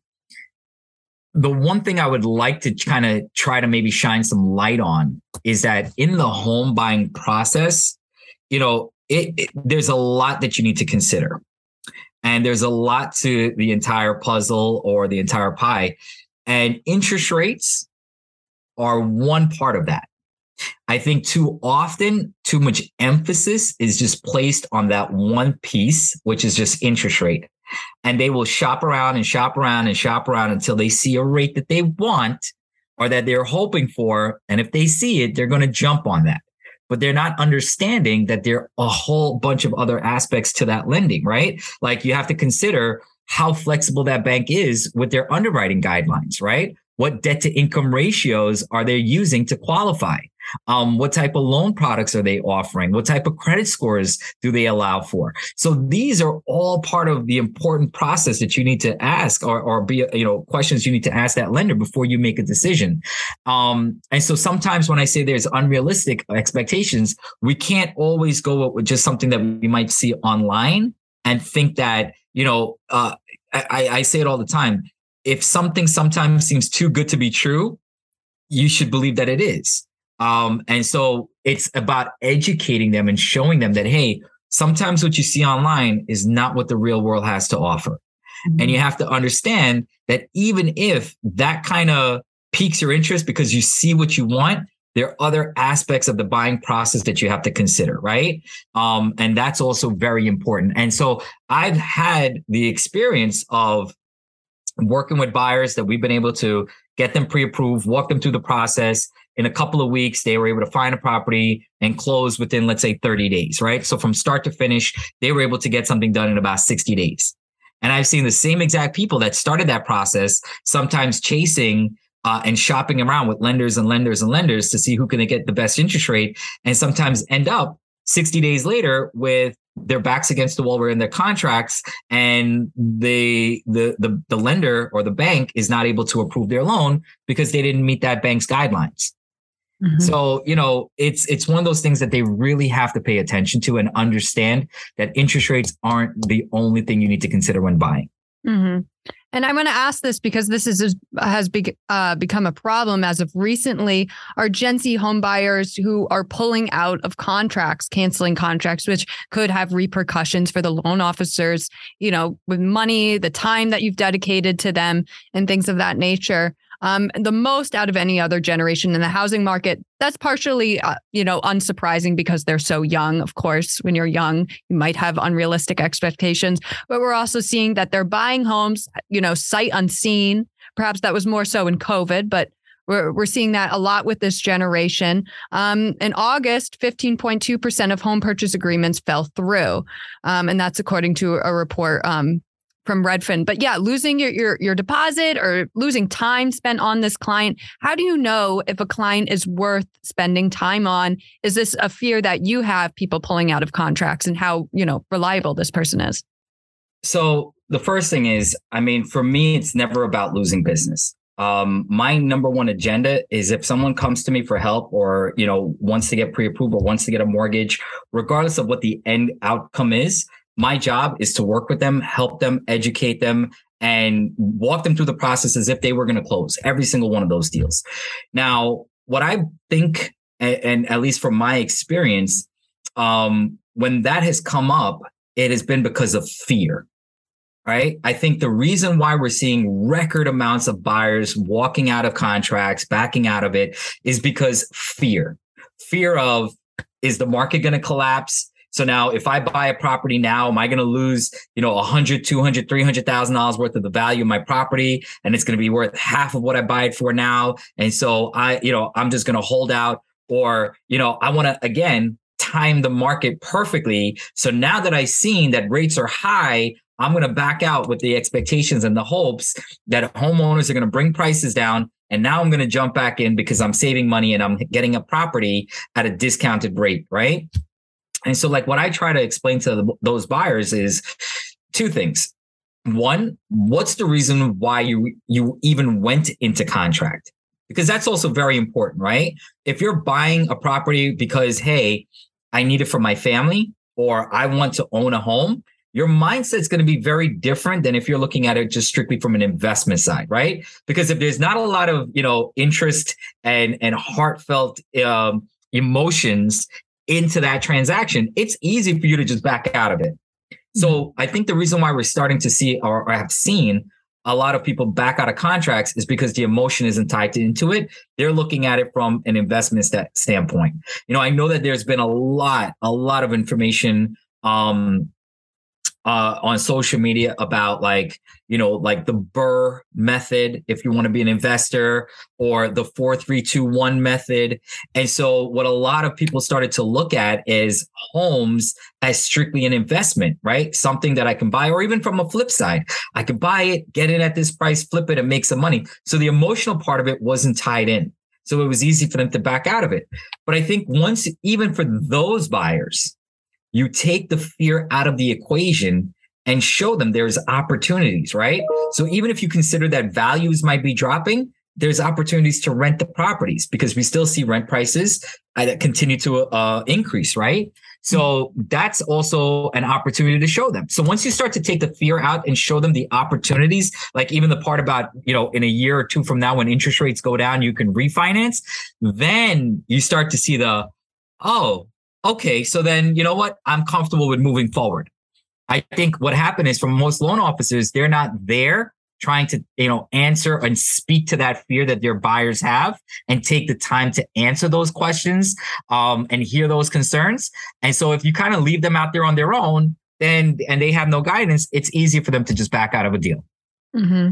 the one thing I would like to kind of try to maybe shine some light on is that in the home buying process, you know, it, it, there's a lot that you need to consider. And there's a lot to the entire puzzle or the entire pie. And interest rates are one part of that. I think too often, too much emphasis is just placed on that one piece, which is just interest rate and they will shop around and shop around and shop around until they see a rate that they want or that they're hoping for. And if they see it, they're going to jump on that. But they're not understanding that there are a whole bunch of other aspects to that lending, right? Like you have to consider how flexible that bank is with their underwriting guidelines, right? What debt to income ratios are they using to qualify? Um, what type of loan products are they offering? What type of credit scores do they allow for? So these are all part of the important process that you need to ask or, or be, you know, questions you need to ask that lender before you make a decision. Um, and so sometimes when I say there's unrealistic expectations, we can't always go with just something that we might see online and think that, you know, uh, I, I say it all the time. If something sometimes seems too good to be true, you should believe that it is. Um, and so it's about educating them and showing them that, hey, sometimes what you see online is not what the real world has to offer. Mm-hmm. And you have to understand that even if that kind of piques your interest because you see what you want, there are other aspects of the buying process that you have to consider, right? Um, and that's also very important. And so I've had the experience of working with buyers that we've been able to get them pre-approved, walk them through the process, in a couple of weeks, they were able to find a property and close within, let's say, 30 days, right? So from start to finish, they were able to get something done in about 60 days. And I've seen the same exact people that started that process, sometimes chasing uh, and shopping around with lenders and lenders and lenders to see who can they get the best interest rate, and sometimes end up 60 days later with their backs against the wall we're in their contracts and the the the lender or the bank is not able to approve their loan because they didn't meet that bank's guidelines Mm-hmm. So, you know, it's it's one of those things that they really have to pay attention to and understand that interest rates aren't the only thing you need to consider when buying. Mm-hmm. And I'm going to ask this because this is has be, uh, become a problem as of recently. Are Gen Z homebuyers who are pulling out of contracts, canceling contracts, which could have repercussions for the loan officers, you know, with money, the time that you've dedicated to them, and things of that nature um, the most out of any other generation in the housing market. That's partially, uh, you know, unsurprising because they're so young. Of course, when you're young, you might have unrealistic expectations, but we're also seeing that they're buying homes, you know, sight unseen. Perhaps that was more so in COVID, but we're, we're seeing that a lot with this generation. Um, in August, 15.2% of home purchase agreements fell through. Um, and that's according to a report um, from Redfin. But yeah, losing your, your your deposit or losing time spent on this client. How do you know if a client is worth spending time on? Is this a fear that you have people pulling out of contracts and how, you know, reliable this person is? So the first thing is, I mean, for me, it's never about losing business. Um, my number one agenda is if someone comes to me for help or, you know, wants to get pre-approved or wants to get a mortgage, regardless of what the end outcome is, my job is to work with them, help them, educate them, and walk them through the process as if they were going to close every single one of those deals. Now, what I think, and, at least from my experience, um, when that has come up, it has been because of fear. Right. I think the reason why we're seeing record amounts of buyers walking out of contracts, backing out of it is because fear, fear of is the market going to collapse? So now if I buy a property now, am I going to lose, you know, 100, 200, 300,000 dollars worth of the value of my property and it's going to be worth half of what I buy it for now. And so I, you know, I'm just going to hold out or, you know, I want to again time the market perfectly. So now that I've seen that rates are high, I'm going to back out with the expectations and the hopes that homeowners are going to bring prices down. And now I'm going to jump back in because I'm saving money and I'm getting a property at a discounted rate, right? And so, like, what I try to explain to the, those buyers is two things. One, what's the reason why you you even went into contract? Because that's also very important, right? If you're buying a property because, hey, I need it for my family or I want to own a home, your mindset's going to be very different than if you're looking at it just strictly from an investment side, right? Because if there's not a lot of you know interest and and heartfelt um, emotions into that transaction, it's easy for you to just back out of it. So mm-hmm. I think the reason why we're starting to see or, have seen a lot of people back out of contracts is because the emotion isn't tied into it. They're looking at it from an investment st- standpoint. You know, I know that there's been a lot, a lot of information um, uh, on social media about like you know like the BRRRR method if you want to be an investor or the 4321 method. And so what a lot of people started to look at is homes as strictly an investment right? Something that i can buy or even from a flip side. I could buy it get it at this price flip it and make some money. So the emotional part of it wasn't tied in. So it was easy for them to back out of it. But i think once even for those buyers you take the fear out of the equation and show them there's opportunities, right? So even if you consider that values might be dropping, there's opportunities to rent the properties because we still see rent prices uh, that continue to uh, increase, right? So that's also an opportunity to show them. So once you start to take the fear out and show them the opportunities, like even the part about, you know, in a year or two from now when interest rates go down, you can refinance, then you start to see the, oh, okay, so then you know what? I'm comfortable with moving forward. I think what happened is from most loan officers, they're not there trying to, you know, answer and speak to that fear that their buyers have and take the time to answer those questions um, and hear those concerns. And so if you kind of leave them out there on their own, then and they have no guidance, it's easy for them to just back out of a deal. Mm-hmm.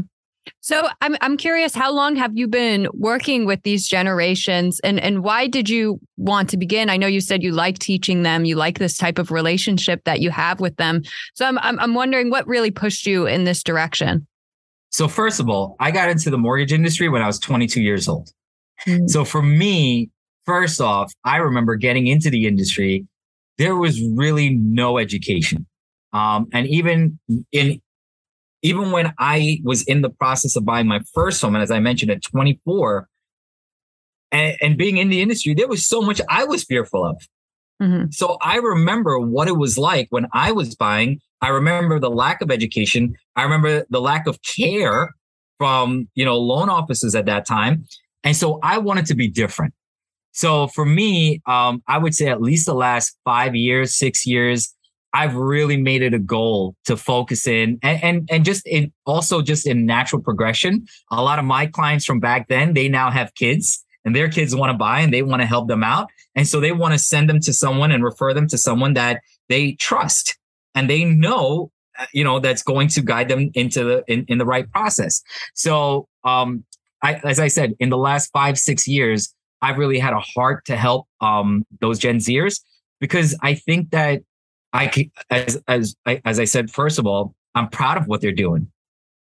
So I'm I'm curious, how long have you been working with these generations, and and why did you want to begin? I know you said you like teaching them, you like this type of relationship that you have with them. So I'm I'm, I'm wondering what really pushed you in this direction. So first of all, I got into the mortgage industry when I was 22 years old. Mm-hmm. So for me, first off, I remember getting into the industry. There was really no education. Um, and even in even when I was in the process of buying my first home, and as I mentioned at 24, and, and being in the industry, there was so much I was fearful of. Mm-hmm. So I remember what it was like when I was buying. I remember the lack of education. I remember the lack of care from, you know, loan officers at that time. And so I wanted to be different. So for me, um, I would say at least the last five years, six years, I've really made it a goal to focus in and, and, and just in also just in natural progression. A lot of my clients from back then, they now have kids and their kids want to buy and they want to help them out. And so they want to send them to someone and refer them to someone that they trust and they know, uh, you know, that's going to guide them into the, in, in the right process. So, um, I, as I said, in the last five, six years, I've really had a heart to help, um, those Gen Zers because I think that I, as, as, as I said, first of all, I'm proud of what they're doing.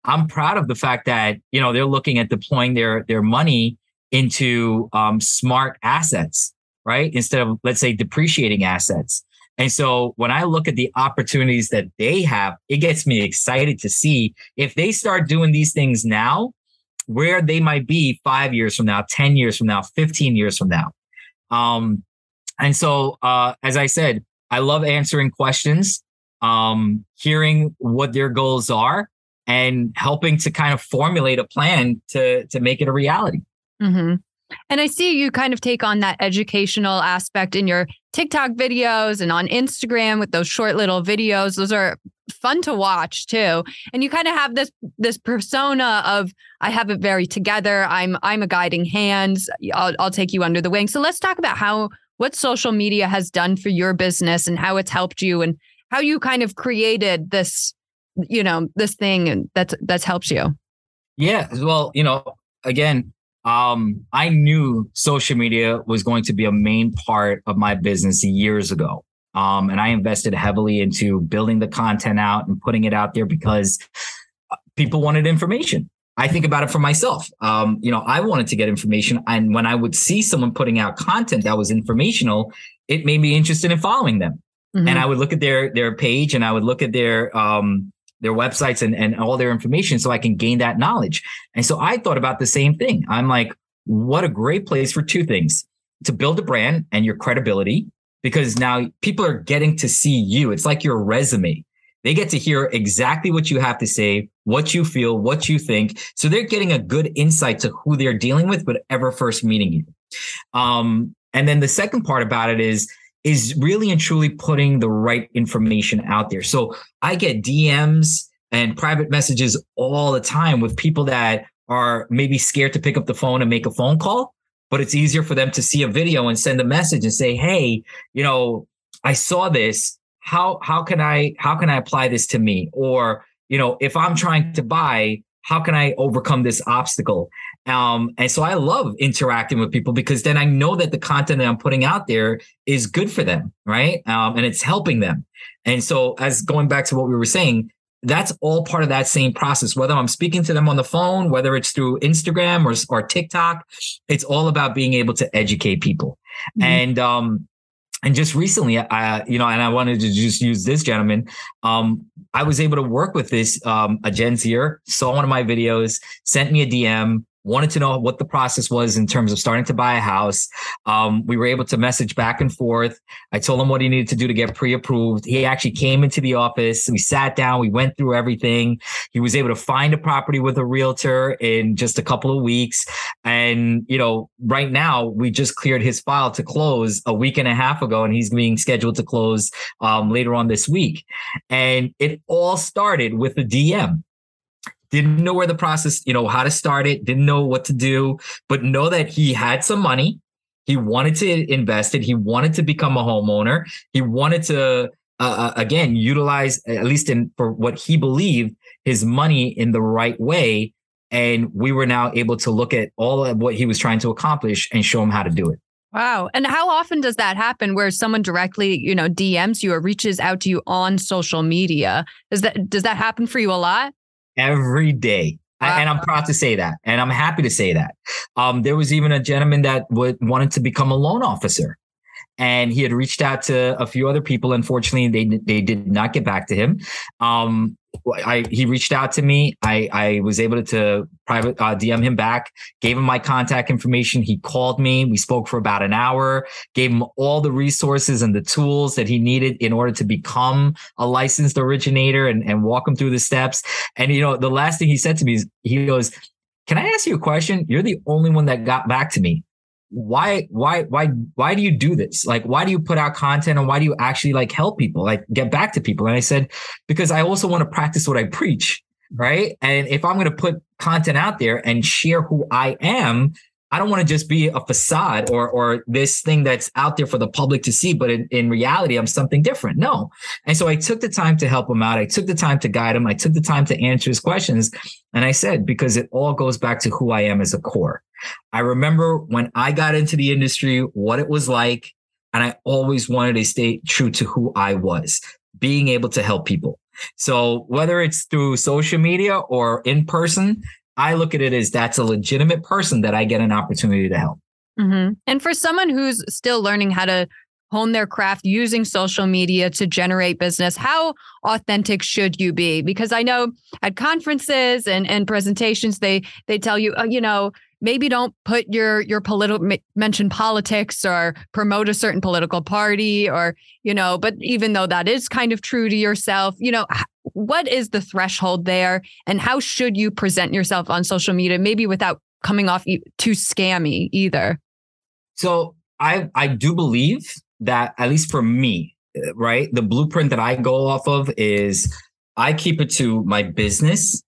I'm proud of the fact that, you know, they're looking at deploying their, their money into um, smart assets, right? Instead of, let's say, depreciating assets. And so when I look at the opportunities that they have, it gets me excited to see if they start doing these things now, where they might be five years from now, 10 years from now, 15 years from now. Um, and so, uh, as I said, I love answering questions, um, hearing what their goals are, and helping to kind of formulate a plan to to make it a reality. Mm-hmm. And I see you kind of take on that educational aspect in your TikTok videos and on Instagram with those short little videos. Those are fun to watch too. And you kind of have this this persona of I have it very together. I'm I'm a guiding hand. I'll I'll take you under the wing. So let's talk about how what social media has done for your business and how it's helped you and how you kind of created this you know this thing that's that's helped you. Yeah, well, you know, again, um, I knew social media was going to be a main part of my business years ago. Um, and I invested heavily into building the content out and putting it out there because people wanted information. I think about it for myself. Um, you know, I wanted to get information. And when I would see someone putting out content that was informational, it made me interested in following them. Mm-hmm. And I would look at their their page and I would look at their um, their websites and, and all their information so I can gain that knowledge. And so I thought about the same thing. I'm like, what a great place for two things to build a brand and your credibility, because now people are getting to see you. It's like your resume. They get to hear exactly what you have to say, what you feel, what you think. So they're getting a good insight to who they're dealing with, whatever first meeting you. Um, and then the second part about it is is really and truly putting the right information out there. So I get DMs and private messages all the time with people that are maybe scared to pick up the phone and make a phone call, but it's easier for them to see a video and send a message and say, "Hey, you know, I saw this. How how can I how can I apply this to me?" Or, you know, if I'm trying to buy, how can I overcome this obstacle? Um, and so I love interacting with people because then I know that the content that I'm putting out there is good for them, right? Um, and it's helping them. And so, as going back to what we were saying, that's all part of that same process. Whether I'm speaking to them on the phone, whether it's through Instagram or, or TikTok, it's all about being able to educate people. Mm-hmm. And um, and just recently, I you know, and I wanted to just use this gentleman. Um, I was able to work with this um, a Gen Zer, saw one of my videos, sent me a DM wanted to know what the process was in terms of starting to buy a house. Um, we were able to message back and forth. I told him what he needed to do to get pre-approved. He actually came into the office. We sat down. We went through everything. He was able to find a property with a realtor in just a couple of weeks. And, you know, right now we just cleared his file to close a week and a half ago, and he's being scheduled to close um, later on this week. And it all started with a DM didn't know where the process, you know, how to start it, didn't know what to do, but know that he had some money. He wanted to invest it. He wanted to become a homeowner. He wanted to, uh, uh, again, utilize, at least in for what he believed, his money in the right way. And we were now able to look at all of what he was trying to accomplish and show him how to do it. Wow. And how often does that happen where someone directly, you know, DMs you or reaches out to you on social media? Does that does that happen for you a lot? Every day. Wow. And I'm proud to say that. And I'm happy to say that. Um, there was even a gentleman that would, wanted to become a loan officer. And he had reached out to a few other people. Unfortunately, they they did not get back to him. Um, I he reached out to me. I I was able to private uh, DM him back, gave him my contact information. He called me. We spoke for about an hour, gave him all the resources and the tools that he needed in order to become a licensed originator and, and walk him through the steps. And you know, the last thing he said to me is he goes, Can I ask you a question? You're the only one that got back to me why why why why do you do this? Like why do you put out content and why do you actually like help people like get back to people? And i said because i also want to practice what i preach right? And if i'm going to put content out there and share who i am i don't want to just be a facade or or this thing that's out there for the public to see but in, in reality i'm something different. No. And so i took the time to help him out. I took the time to guide him. I took the time to answer his questions. And i said because it all goes back to who i am as a core. I remember when I got into the industry, what it was like. And I always wanted to stay true to who I was, being able to help people. So whether it's through social media or in person, I look at it as that's a legitimate person that I get an opportunity to help. Mm-hmm. And for someone who's still learning how to hone their craft using social media to generate business, how authentic should you be? Because I know at conferences and, and presentations, they they tell you, uh, you know, maybe don't put your your political mention politics or promote a certain political party or you know but even though that is kind of true to yourself you know what is the threshold there and how should you present yourself on social media maybe without coming off too scammy either so i i do believe that at least for me right the blueprint that i go off of is i keep it to my business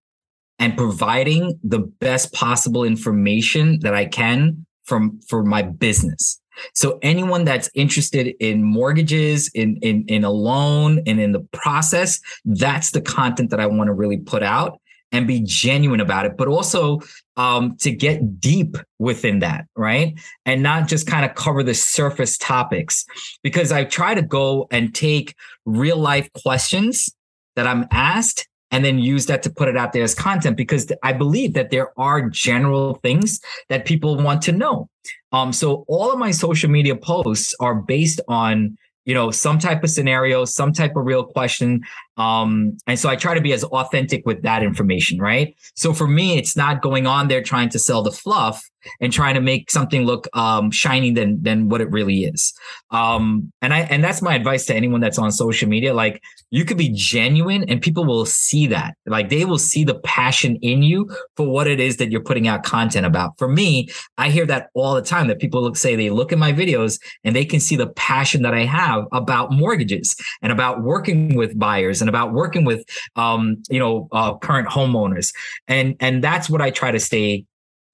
and providing the best possible information that I can from for my business. So anyone that's interested in mortgages, in in in a loan, and in the process, that's the content that I want to really put out and be genuine about it, but also um, to get deep within that, right? And not just kind of cover the surface topics, because I try to go and take real life questions that I'm asked and then use that to put it out there as content because I believe that there are general things that people want to know. Um, so all of my social media posts are based on you know some type of scenario some type of real question um and so i try to be as authentic with that information right so for me it's not going on there trying to sell the fluff and trying to make something look um shiny than than what it really is um and i and that's my advice to anyone that's on social media like you could be genuine and people will see that. Like they will see the passion in you for what it is that you're putting out content about. For me, I hear that all the time that people look, say they look at my videos and they can see the passion that I have about mortgages and about working with buyers and about working with, um, you know, uh, current homeowners. And, and that's what I try to stay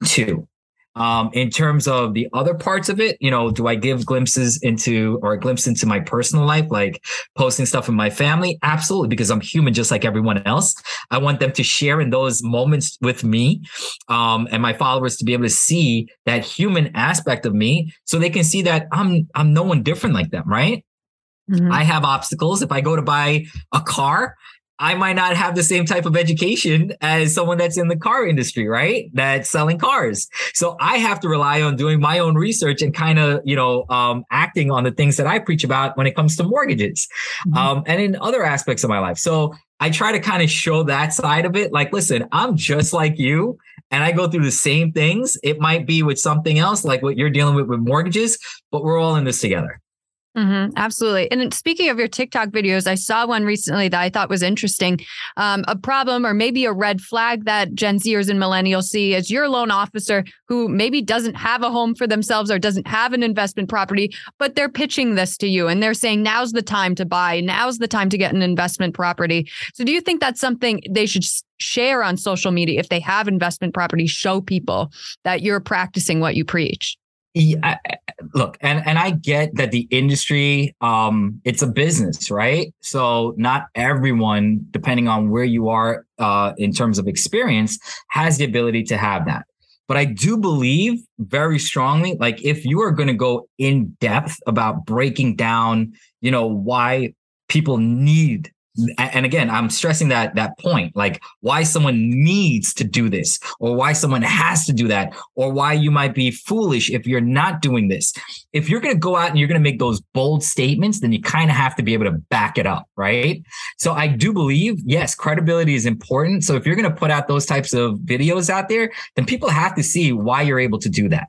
to. Um, in terms of the other parts of it, you know, do I give glimpses into or a glimpse into my personal life, like posting stuff in my family? Absolutely, because I'm human just like everyone else. I want them to share in those moments with me um, and my followers to be able to see that human aspect of me so they can see that I'm I'm no one different like them, right? Mm-hmm. I have obstacles. If I go to buy a car, I might not have the same type of education as someone that's in the car industry, right? That's selling cars. So I have to rely on doing my own research and kind of, you know, um, acting on the things that I preach about when it comes to mortgages mm-hmm. um, and in other aspects of my life. So I try to kind of show that side of it. Like, listen, I'm just like you and I go through the same things. It might be with something else, like what you're dealing with with mortgages, but we're all in this together. Mm-hmm, absolutely. And speaking of your TikTok videos, I saw one recently that I thought was interesting. Um, a problem or maybe a red flag that Gen Zers and millennials see is your loan officer who maybe doesn't have a home for themselves or doesn't have an investment property, but they're pitching this to you and they're saying, now's the time to buy, now's the time to get an investment property. So do you think that's something they should share on social media if they have investment property, show people that you're practicing what you preach? Yeah, look, and and I get that the industry, um, it's a business, right? So not everyone, depending on where you are uh, in terms of experience, has the ability to have that. But I do believe very strongly, like if you are going to go in depth about breaking down, you know, why people need and again i'm stressing that that point like why someone needs to do this or why someone has to do that or why you might be foolish if you're not doing this. If you're going to go out and you're going to make those bold statements then you kind of have to be able to back it up right? So i do believe yes credibility is important. So if you're going to put out those types of videos out there then people have to see why you're able to do that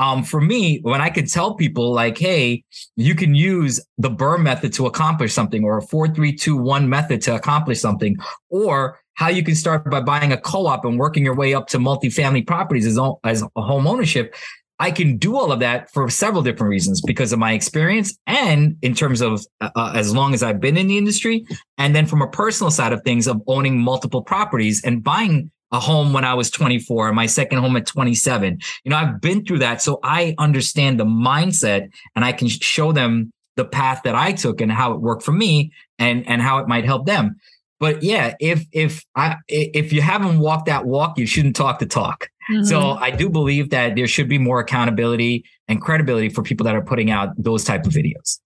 um, for me, when I could tell people like, hey, you can use the BRRRR method to accomplish something or a four, three, two, one method to accomplish something, or how you can start by buying a co-op and working your way up to multifamily properties as, as a home ownership. I can do all of that for several different reasons because of my experience and in terms of uh, uh as long as I've been in the industry. And then from a personal side of things of owning multiple properties and buying a home when I was 24, and my second home at 27. You know, I've been through that. So I understand the mindset and I can show them the path that I took and how it worked for me and, and how it might help them. But yeah, if if I if you haven't walked that walk, you shouldn't talk the talk. Mm-hmm. So I do believe that there should be more accountability and credibility for people that are putting out those type of videos.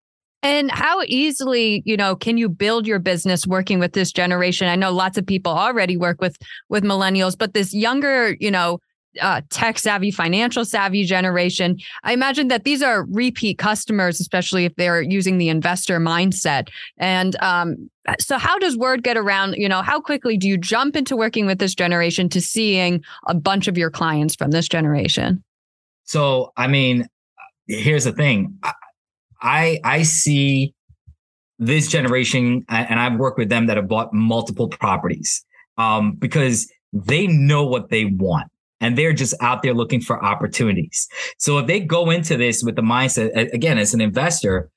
And how easily, you know, can you build your business working with this generation? I know lots of people already work with with millennials, but this younger, you know, uh, tech savvy, financial savvy generation. I imagine that these are repeat customers, especially if they're using the investor mindset. And um, so, how does word get around? You know, how quickly do you jump into working with this generation to seeing a bunch of your clients from this generation? So, I mean, here's the thing. I I see this generation, and I've worked with them that have bought multiple properties um, because they know what they want and they're just out there looking for opportunities. So if they go into this with the mindset, again, as an investor,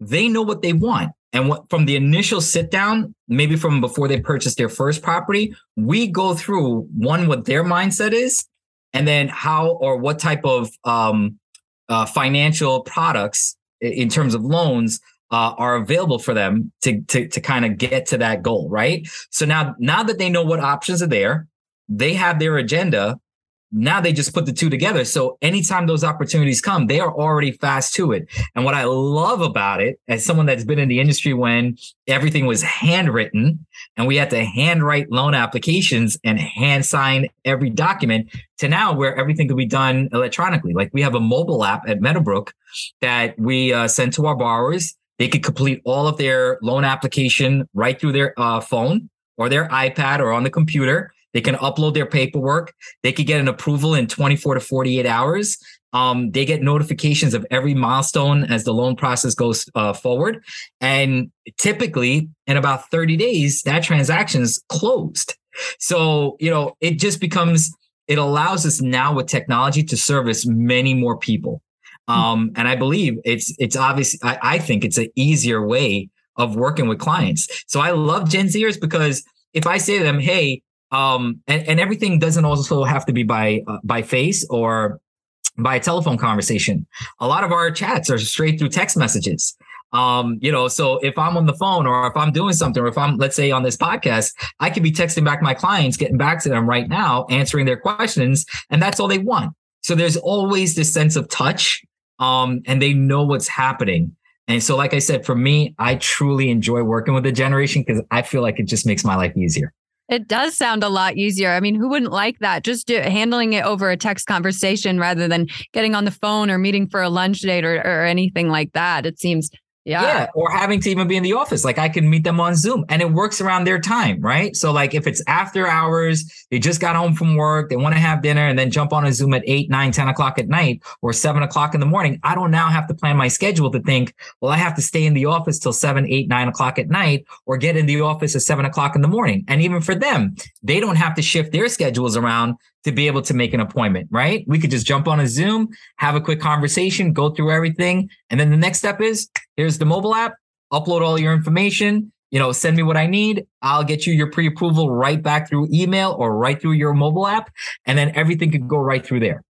they know what they want. And what, from the initial sit down, maybe from before they purchase their first property, we go through one, what their mindset is, and then how or what type of um, uh, financial products in terms of loans uh, are available for them to to to kind of get to that goal, right? So now now that they know what options are there, they have their agenda. Now they just put the two together. So anytime those opportunities come, they are already fast to it. And what I love about it, as someone that's been in the industry when everything was handwritten and we had to handwrite loan applications and hand sign every document, to now where everything could be done electronically. Like we have a mobile app at Meadowbrook that we uh, send to our borrowers. They could complete all of their loan application right through their uh, phone or their iPad or on the computer. They can upload their paperwork. They could get an approval in 24 to 48 hours. Um, they get notifications of every milestone as the loan process goes uh, forward. And typically, in about 30 days, that transaction is closed. So, you know, it just becomes, it allows us now with technology to service many more people. Hmm. Um, and I believe it's, it's obvious. I, I think it's an easier way of working with clients. So I love Gen Zers because if I say to them, Hey, um, and, and everything doesn't also have to be by uh, by face or by a telephone conversation. A lot of our chats are straight through text messages. Um, you know, so if I'm on the phone or if I'm doing something, or if I'm, let's say, on this podcast, I could be texting back my clients, getting back to them right now, answering their questions, and that's all they want. So there's always this sense of touch, um, and they know what's happening. And so, like I said, for me, I truly enjoy working with the generation because I feel like it just makes my life easier. It does sound a lot easier. I mean, who wouldn't like that? Just do, handling it over a text conversation rather than getting on the phone or meeting for a lunch date or, or anything like that. It seems yeah. Yeah. Or having to even be in the office. Like I can meet them on Zoom and it works around their time, right? So like if it's after hours, they just got home from work, they want to have dinner and then jump on a Zoom at eight, nine, 10 o'clock at night or seven o'clock in the morning. I don't now have to plan my schedule to think, well, I have to stay in the office till seven, eight, nine o'clock at night or get in the office at seven o'clock in the morning. And even for them, they don't have to shift their schedules around to be able to make an appointment, right? We could just jump on a Zoom, have a quick conversation, go through everything. And then the next step is here's the mobile app, upload all your information, you know, send me what I need. I'll get you your pre approval right back through email or right through your mobile app. And then everything could go right through there.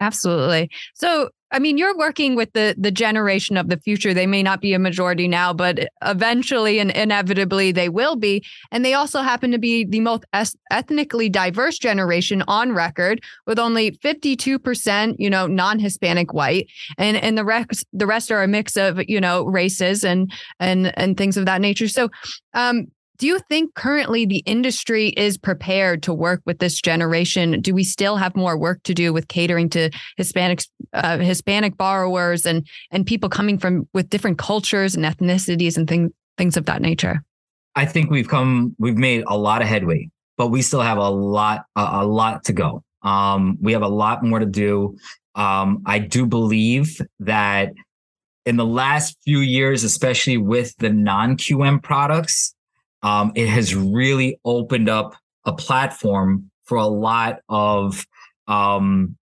Absolutely. So I mean, you're working with the the generation of the future. They may not be a majority now, but eventually and inevitably they will be. And they also happen to be the most ethnically diverse generation on record, with only 52%, you know, non-Hispanic white, and and the rest the rest are a mix of you know races and and and things of that nature. So, um, do you think currently the industry is prepared to work with this generation? Do we still have more work to do with catering to Hispanic uh, Hispanic borrowers and and people coming from with different cultures and ethnicities and things things of that nature? I think we've come we've made a lot of headway, but we still have a lot a, a lot to go. Um, we have a lot more to do. Um, I do believe that in the last few years, especially with the non QM products, um, it has really opened up a platform for a lot of, um,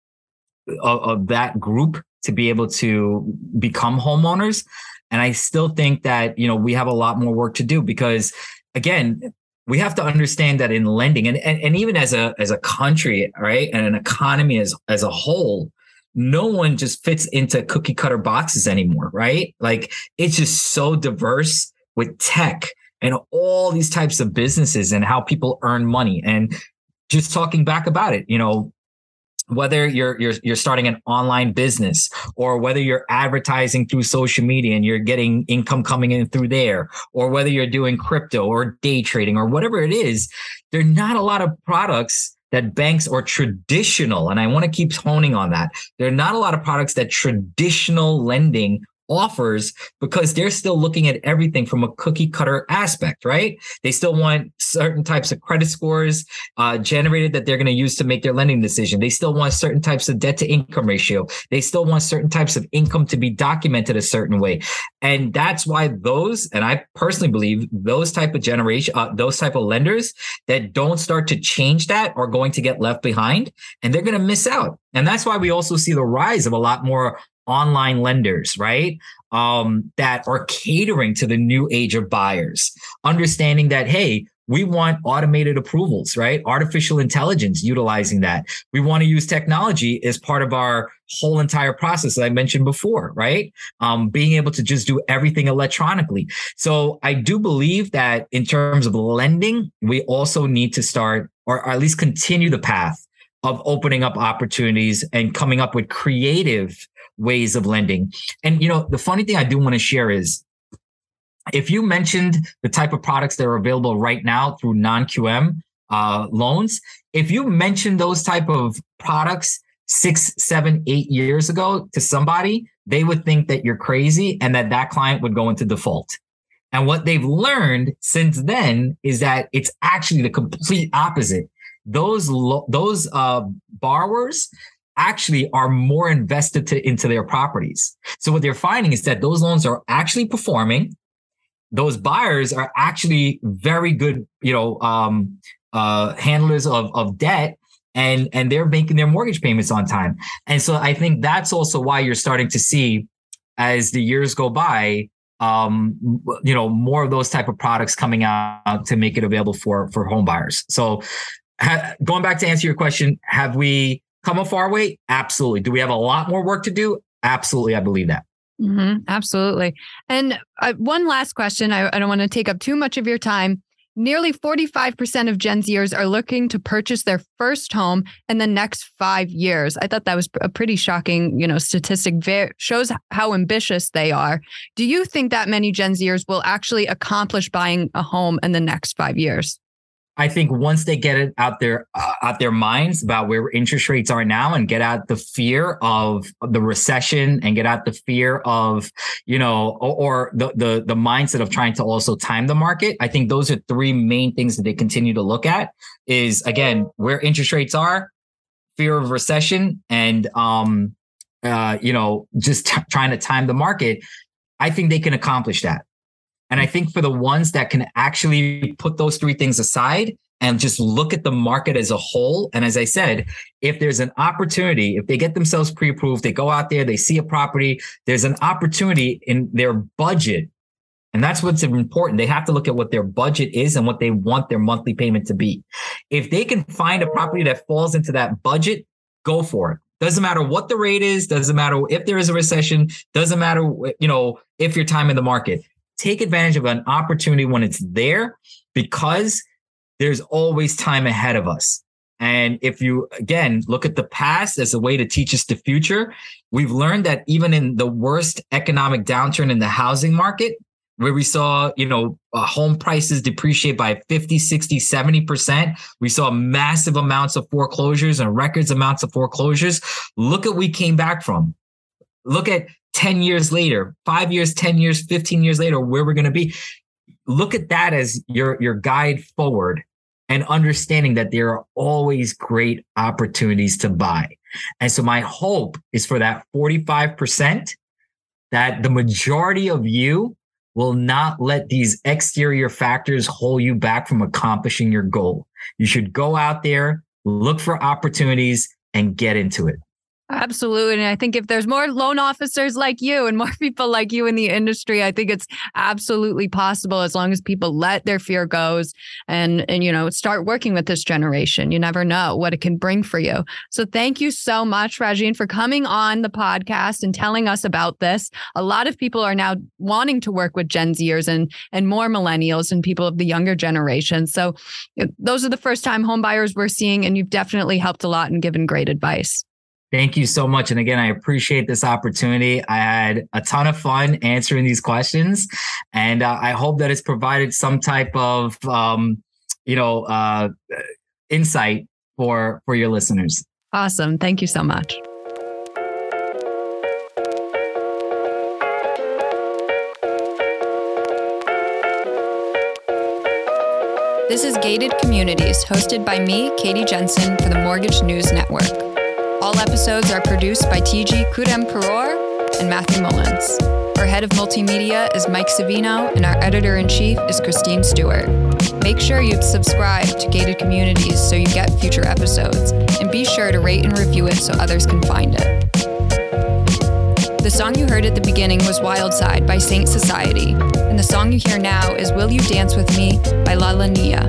of, of that group to be able to become homeowners. And I still think that, you know, we have a lot more work to do because again, we have to understand that in lending and, and, and even as a as a country, right, and an economy as as a whole, no one just fits into cookie cutter boxes anymore, right? Like it's just so diverse with tech and all these types of businesses and how people earn money. And just talking back about it, you know, whether you're you're you're starting an online business or whether you're advertising through social media and you're getting income coming in through there or whether you're doing crypto or day trading or whatever it is there're not a lot of products that banks or traditional and I want to keep honing on that there are not a lot of products that traditional lending offers because they're still looking at everything from a cookie cutter aspect, right? They still want certain types of credit scores uh, generated that they're going to use to make their lending decision. They still want certain types of debt to income ratio. They still want certain types of income to be documented a certain way. And that's why those, and I personally believe those type of generation, uh, those type of lenders that don't start to change that are going to get left behind and they're going to miss out. And that's why we also see the rise of a lot more online lenders, right? Um, that are catering to the new age of buyers, understanding that, hey, we want automated approvals, right? Artificial intelligence utilizing that. We want to use technology as part of our whole entire process that I mentioned before, right? Um, being able to just do everything electronically. So I do believe that in terms of lending, we also need to start or at least continue the path of opening up opportunities and coming up with creative ways of lending. And you know, the funny thing I do want to share is if you mentioned the type of products that are available right now through non-QM uh, loans, if you mentioned those type of products six, seven, eight years ago to somebody, they would think that you're crazy and that that client would go into default. And what they've learned since then is that it's actually the complete opposite. Those lo- those uh, borrowers actually are more invested to, into their properties. So what they're finding is that those loans are actually performing. Those buyers are actually very good, you know, um, uh, handlers of, of debt and, and they're making their mortgage payments on time. And so I think that's also why you're starting to see as the years go by, um, you know, more of those type of products coming out to make it available for, for home buyers. So ha- going back to answer your question, have we come a far way? Absolutely. Do we have a lot more work to do? Absolutely. I believe that. Mm-hmm, absolutely. And uh, one last question. I, I don't want to take up too much of your time. Nearly 45% of Gen Zers are looking to purchase their first home in the next five years. I thought that was a pretty shocking, you know, statistic. Ver- shows how ambitious they are. Do you think that many Gen Zers will actually accomplish buying a home in the next five years? I think once they get it out their uh, out their minds about where interest rates are now and get out the fear of the recession and get out the fear of you know or, or, the the the mindset of trying to also time the market, I think those are three main things that they continue to look at. Is again where interest rates are, fear of recession, and um uh you know just t- trying to time the market. I think they can accomplish that. And I think for the ones that can actually put those three things aside and just look at the market as a whole. And as I said, if there's an opportunity, if they get themselves pre approved, they go out there, they see a property, there's an opportunity in their budget. And that's what's important. They have to look at what their budget is and what they want their monthly payment to be. If they can find a property that falls into that budget, go for it. Doesn't matter what the rate is, doesn't matter if there is a recession, doesn't matter, you know, if your time in the market take advantage of an opportunity when it's there because there's always time ahead of us. And if you, again, look at the past as a way to teach us the future, we've learned that even in the worst economic downturn in the housing market, where we saw, you know, uh, home prices depreciate by 50, 60, 70%. We saw massive amounts of foreclosures and records amounts of foreclosures. Look at we came back from. Look at 10 years later, 5 years, 10 years, 15 years later where we're going to be. Look at that as your your guide forward and understanding that there are always great opportunities to buy. And so my hope is for that 45% that the majority of you will not let these exterior factors hold you back from accomplishing your goal. You should go out there, look for opportunities, and get into it. Absolutely. And I think if there's more loan officers like you and more people like you in the industry, I think it's absolutely possible as long as people let their fear goes and and you know, start working with this generation. You never know what it can bring for you. So thank you so much, Rajin, for coming on the podcast and telling us about this. A lot of people are now wanting to work with Gen Zers and and more millennials and people of the younger generation. So uh, those are the first time homebuyers we're seeing, and you've definitely helped a lot and given great advice. Thank you so much. And again, I appreciate this opportunity. I had a ton of fun answering these questions, and uh, I hope that it's provided some type of, um, you know, uh, insight for for your listeners. Awesome. Thank you so much. This is Gated Communities, hosted by me, Katie Jensen, for the Mortgage News Network. All episodes are produced by TG Karor and Matthew Mullins. Our head of multimedia is Mike Savino, and our editor in chief is Christine Stewart. Make sure you subscribe to Gated Communities so you get future episodes, and be sure to rate and review it so others can find it. The song you heard at the beginning was Wild Side by Saint Society, and the song you hear now is Will You Dance With Me by Lala Nia.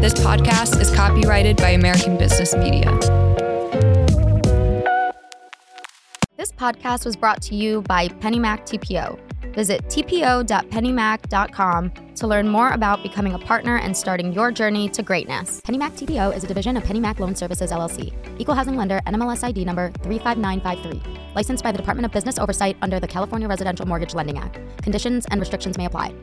This podcast is copyrighted by American Business Media. Podcast was brought to you by PennyMac TPO. Visit tpo.pennymac.com to learn more about becoming a partner and starting your journey to greatness. PennyMac TPO is a division of PennyMac Loan Services LLC, equal housing lender, NMLS ID number 35953, licensed by the Department of Business Oversight under the California Residential Mortgage Lending Act. Conditions and restrictions may apply.